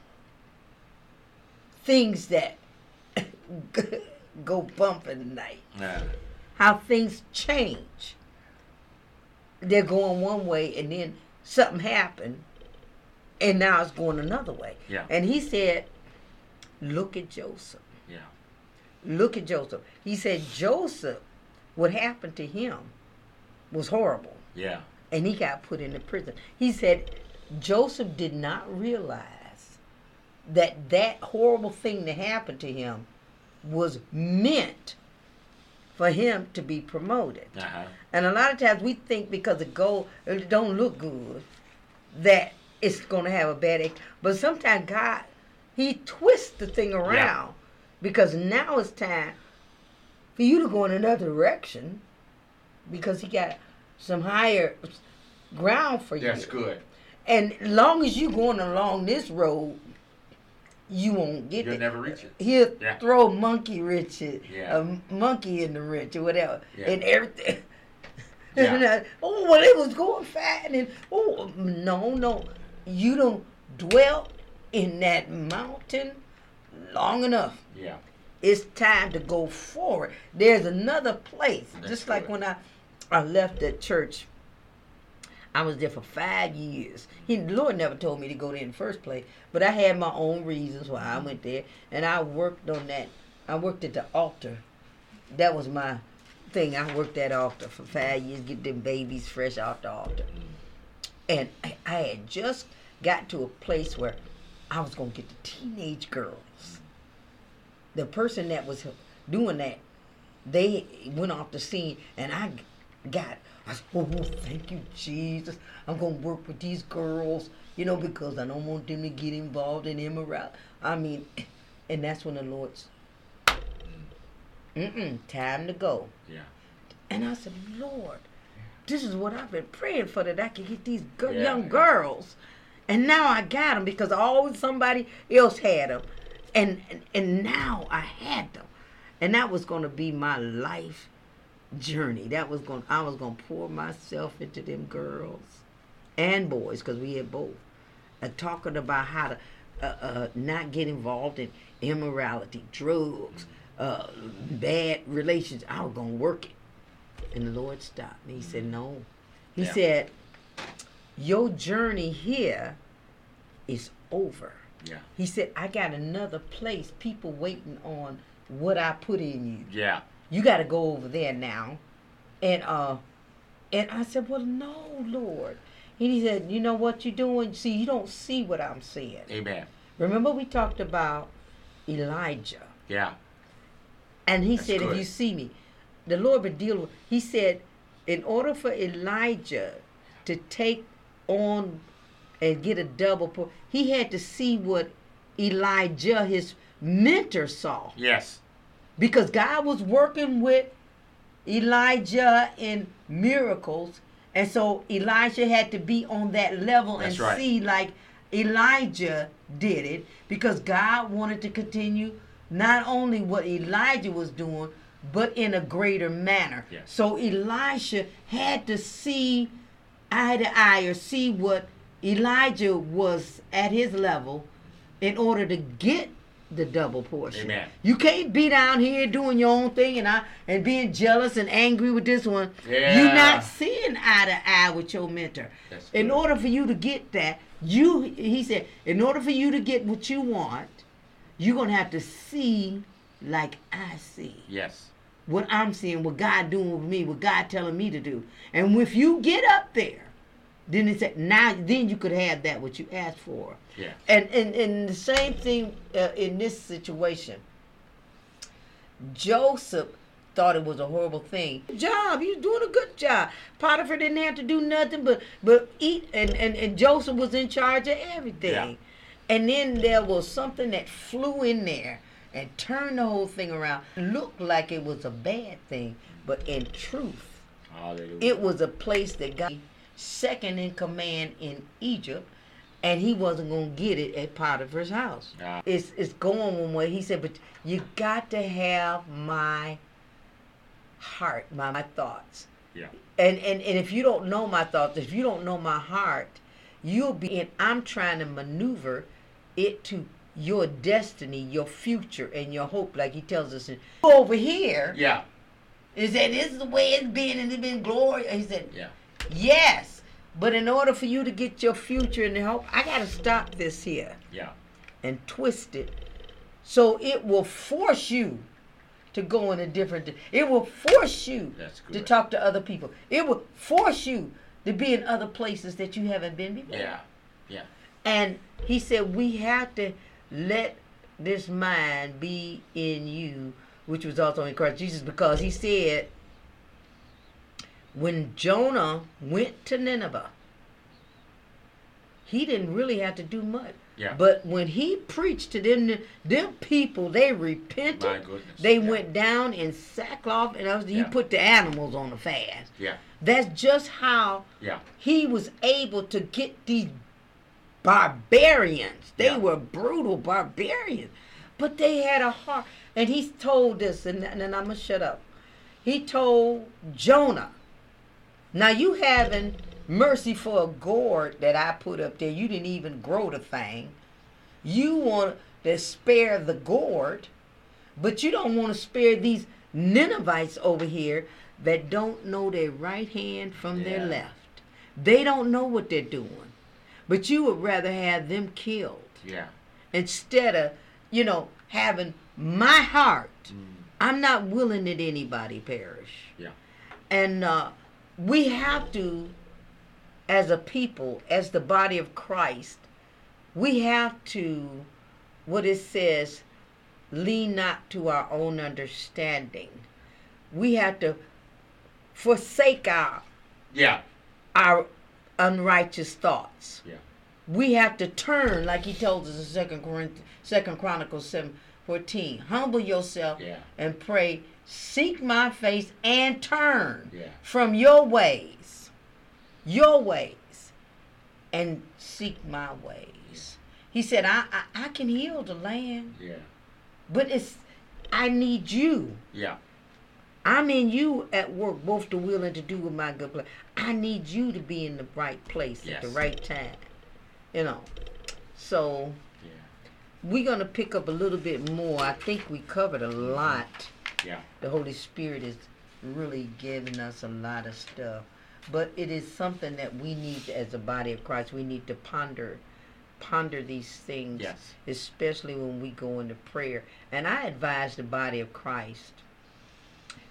[SPEAKER 3] things that go bump in the night,
[SPEAKER 4] yeah.
[SPEAKER 3] how things change. They're going one way, and then something happened, and now it's going another way.
[SPEAKER 4] Yeah.
[SPEAKER 3] And he said, look at Joseph.
[SPEAKER 4] Yeah.
[SPEAKER 3] Look at Joseph. He said Joseph, what happened to him was horrible.
[SPEAKER 4] Yeah.
[SPEAKER 3] And he got put into prison. He said Joseph did not realize that that horrible thing that happened to him was meant for him to be promoted.
[SPEAKER 4] Uh-huh.
[SPEAKER 3] And a lot of times we think because it go it don't look good that it's going to have a bad egg. But sometimes God he twists the thing around because now it's time for you to go in another direction because he got some higher ground for you.
[SPEAKER 4] That's good.
[SPEAKER 3] And long as you're going along this road, you won't get
[SPEAKER 4] You'll
[SPEAKER 3] it.
[SPEAKER 4] never reach it.
[SPEAKER 3] He'll
[SPEAKER 4] Yeah.
[SPEAKER 3] throw monkey it,
[SPEAKER 4] Yeah.
[SPEAKER 3] a monkey in the wrench or whatever,
[SPEAKER 4] Yeah.
[SPEAKER 3] and everything.
[SPEAKER 4] Yeah.
[SPEAKER 3] And, oh, well, it was going fast, and oh, no, no, you don't dwell in that mountain long enough.
[SPEAKER 4] Yeah.
[SPEAKER 3] It's time to go forward. There's another place.
[SPEAKER 4] That's
[SPEAKER 3] Just like when I, I left that church, I was there for five years. He, the Lord never told me to go there in the first place, but I had my own reasons why I went there, and I worked on that. I worked at the altar. That was my thing. I worked that altar for five years, get them babies fresh off the altar. And I, I had just got to a place where I was going to get the teenage girls. The person that was doing that, they went off the scene, and I got, oh, thank you, Jesus. I'm going to work with these girls, you know, because I don't want them to get involved in immorality. I mean, and that's when the Lord's, mm. mm-mm, time to go.
[SPEAKER 4] Yeah.
[SPEAKER 3] And I said, Lord, this is what I've been praying for that I can get these
[SPEAKER 4] Yeah,
[SPEAKER 3] young
[SPEAKER 4] yeah.
[SPEAKER 3] girls. And now I got them because always somebody else had them. And, and, and now I had them. And that was going to be my life journey. That was going I was going to pour myself into them girls and boys because we had both. Uh, talking about how to uh, uh, not get involved in immorality, drugs, uh, bad relations. I was going to work it. And the Lord stopped me. He said, No. He
[SPEAKER 4] Yeah.
[SPEAKER 3] said, Your journey here is over.
[SPEAKER 4] Yeah.
[SPEAKER 3] He said, I got another place, people waiting on what I put in you.
[SPEAKER 4] Yeah.
[SPEAKER 3] You got to go over there now. And uh, and I said, Well, no, Lord. And he said, You know what you're doing? See, you don't see what I'm seeing.
[SPEAKER 4] Amen.
[SPEAKER 3] Remember, we talked about Elijah.
[SPEAKER 4] Yeah.
[SPEAKER 3] And he
[SPEAKER 4] That's
[SPEAKER 3] said,
[SPEAKER 4] good.
[SPEAKER 3] if you see me, the Lord would deal with, he said, in order for Elijah to take on and get a double por He had to see what Elijah, his mentor, saw.
[SPEAKER 4] Yes.
[SPEAKER 3] Because God was working with Elijah in miracles. And so Elijah had to be on that level
[SPEAKER 4] That's
[SPEAKER 3] and
[SPEAKER 4] right.
[SPEAKER 3] see like Elijah did it because God wanted to continue not only what Elijah was doing, but in a greater manner.
[SPEAKER 4] Yes.
[SPEAKER 3] So Elisha had to see eye to eye or see what Elijah was at his level in order to get the double portion.
[SPEAKER 4] Amen.
[SPEAKER 3] You can't be down here doing your own thing and I and being jealous and angry with this one.
[SPEAKER 4] Yeah.
[SPEAKER 3] You're not seeing eye to eye with your mentor.
[SPEAKER 4] That's
[SPEAKER 3] In
[SPEAKER 4] good.
[SPEAKER 3] order for you to get that, you he said, in order for you to get what you want, you're gonna have to see like I see
[SPEAKER 4] Yes.
[SPEAKER 3] what I'm seeing, what God doing with me, what God telling me to do. And if you get up there, then he said, now then you could have that what you asked for.
[SPEAKER 4] Yeah.
[SPEAKER 3] And and, and the same thing uh, in this situation. Joseph thought it was a horrible thing. Job, you doing a good job. Potiphar didn't have to do nothing but but eat, and and, and Joseph was in charge of everything.
[SPEAKER 4] Yeah.
[SPEAKER 3] And then there was something that flew in there and turned the whole thing around. Looked like it was a bad thing, but in truth,
[SPEAKER 4] Hallelujah.
[SPEAKER 3] it was a place that got second in command in Egypt, and he wasn't gonna get it at Potiphar's house.
[SPEAKER 4] Ah.
[SPEAKER 3] It's it's going one way. He said, but you got to have my heart, my, my thoughts.
[SPEAKER 4] yeah.
[SPEAKER 3] And, and and if you don't know my thoughts, if you don't know my heart, you'll be in I'm trying to maneuver it to your destiny, your future, and your hope, like he tells us in over here.
[SPEAKER 4] Yeah.
[SPEAKER 3] Is that this is the way it's been and it's been glorious. He said,
[SPEAKER 4] Yeah.
[SPEAKER 3] Yes. But in order for you to get your future and hope, I gotta stop this here
[SPEAKER 4] Yeah.
[SPEAKER 3] and twist it so it will force you to go in a different it will force you to talk to other people it will force you to be in other places that you haven't been before
[SPEAKER 4] Yeah. Yeah.
[SPEAKER 3] and he said we have to let this mind be in you which was also in christ jesus because he said when jonah went to nineveh he didn't really have to do much
[SPEAKER 4] Yeah.
[SPEAKER 3] but when he preached to them, them people, they repented.
[SPEAKER 4] My goodness.
[SPEAKER 3] They
[SPEAKER 4] Yeah.
[SPEAKER 3] went down in sackcloth, and was, you
[SPEAKER 4] Yeah.
[SPEAKER 3] put the animals on the fast.
[SPEAKER 4] Yeah.
[SPEAKER 3] That's just how
[SPEAKER 4] Yeah.
[SPEAKER 3] he was able to get these barbarians. They
[SPEAKER 4] Yeah.
[SPEAKER 3] were brutal barbarians, but they had a heart. And he told this, and, and then I'm gonna shut up. He told Jonah, "Now you having mercy for a gourd that I put up there. You didn't even grow the thing. You want to spare the gourd, but you don't want to spare these Ninevites over here that don't know their right hand from their left. They don't know what they're doing. But you would rather have them killed
[SPEAKER 4] Yeah.
[SPEAKER 3] instead of, you know, having my heart.
[SPEAKER 4] Mm.
[SPEAKER 3] I'm not willing that anybody perish.
[SPEAKER 4] Yeah.
[SPEAKER 3] And uh, we have to, as a people, as the body of Christ, we have to, what it says, lean not to our own understanding. We have to forsake our
[SPEAKER 4] Yeah.
[SPEAKER 3] our unrighteous thoughts.
[SPEAKER 4] Yeah.
[SPEAKER 3] We have to turn, like he told us in Second Corinthians, Second Chronicles seven fourteen. Humble yourself
[SPEAKER 4] Yeah.
[SPEAKER 3] and pray. Seek my face and turn
[SPEAKER 4] Yeah.
[SPEAKER 3] from your ways, your ways, and seek my ways. He said, I, I, I can heal the land,
[SPEAKER 4] Yeah.
[SPEAKER 3] but it's I need you.
[SPEAKER 4] Yeah.
[SPEAKER 3] I'm in you at work, both to will and to do with my good pleasure. I need you to be in the right place at the right time. You know. So
[SPEAKER 4] Yeah.
[SPEAKER 3] we're gonna pick up a little bit more. I think we covered a lot.
[SPEAKER 4] Yeah.
[SPEAKER 3] The Holy Spirit is really giving us a lot of stuff. But it is something that we need as a body of Christ, we need to ponder ponder these things
[SPEAKER 4] Yes.
[SPEAKER 3] especially when we go into prayer. And I advise the body of Christ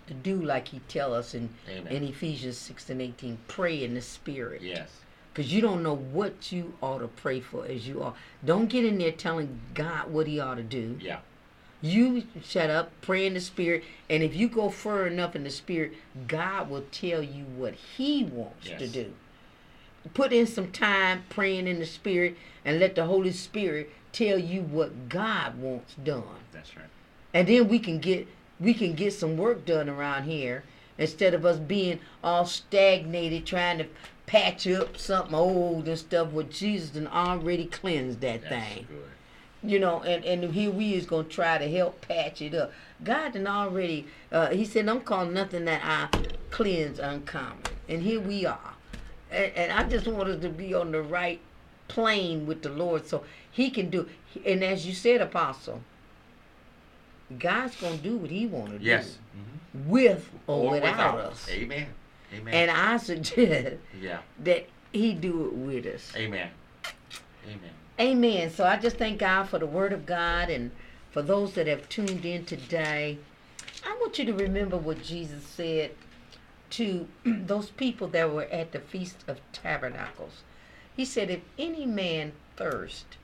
[SPEAKER 3] to do like he tell us in,
[SPEAKER 4] Amen.
[SPEAKER 3] in Ephesians 6 and 18, pray in the spirit.
[SPEAKER 4] Yes.
[SPEAKER 3] Because you don't know what you ought to pray for as you are. Don't get in there telling God what he ought to do.
[SPEAKER 4] Yeah.
[SPEAKER 3] You shut up, pray in the spirit, and if you go far enough in the spirit, God will tell you what he wants to do. put in some time praying in the spirit and let the Holy Spirit tell you what God wants done.
[SPEAKER 4] That's right.
[SPEAKER 3] And then we can get we can get some work done around here instead of us being all stagnated trying to patch up something old and stuff where Jesus done already cleansed that
[SPEAKER 4] That's
[SPEAKER 3] thing
[SPEAKER 4] good.
[SPEAKER 3] You know, and, and here we is gonna try to help patch it up. God done already, uh, he said, I'm calling nothing that I cleanse uncommon. And here we are. And, and I just want us to be on the right plane with the Lord so he can do, and as you said, Apostle, God's gonna do what he wanna do.
[SPEAKER 4] Yes. Mhm.
[SPEAKER 3] With or, without, us.
[SPEAKER 4] Amen. Amen.
[SPEAKER 3] And I suggest
[SPEAKER 4] yeah.
[SPEAKER 3] that he do it with us.
[SPEAKER 4] Amen. Amen.
[SPEAKER 3] Amen. So I just thank God for the Word of God and for those that have tuned in today. I want you to remember what Jesus said to those people that were at the Feast of Tabernacles. He said, If any man thirst,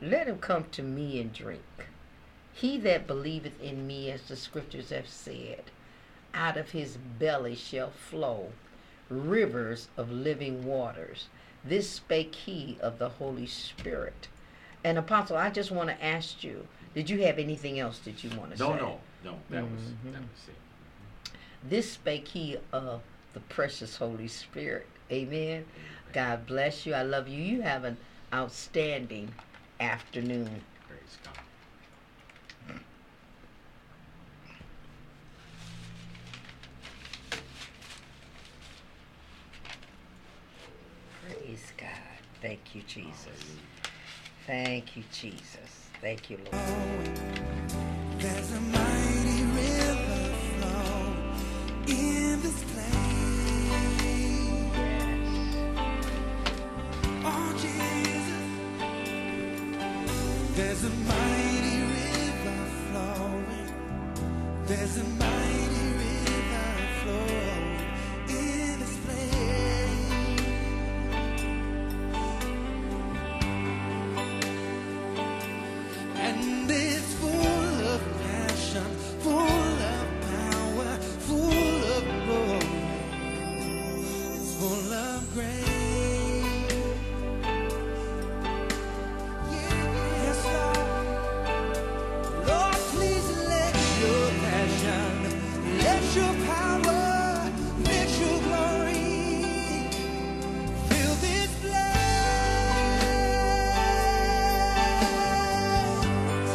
[SPEAKER 3] let him come to me and drink. He that believeth in me, as the scriptures have said, out of his belly shall flow rivers of living waters. This spake he of the Holy Spirit. And Apostle, I just want to ask you, did you have anything else that you want to
[SPEAKER 4] No,
[SPEAKER 3] say?
[SPEAKER 4] no, no. no. That was
[SPEAKER 3] Mhm.
[SPEAKER 4] that was it.
[SPEAKER 3] This spake he of the precious Holy Spirit. Amen. God bless you. I love you. You have an outstanding afternoon.
[SPEAKER 4] Praise God.
[SPEAKER 3] Thank you, Jesus. Thank you, Jesus. Thank you, Lord.
[SPEAKER 2] There's a mighty river flowing. There's a mighty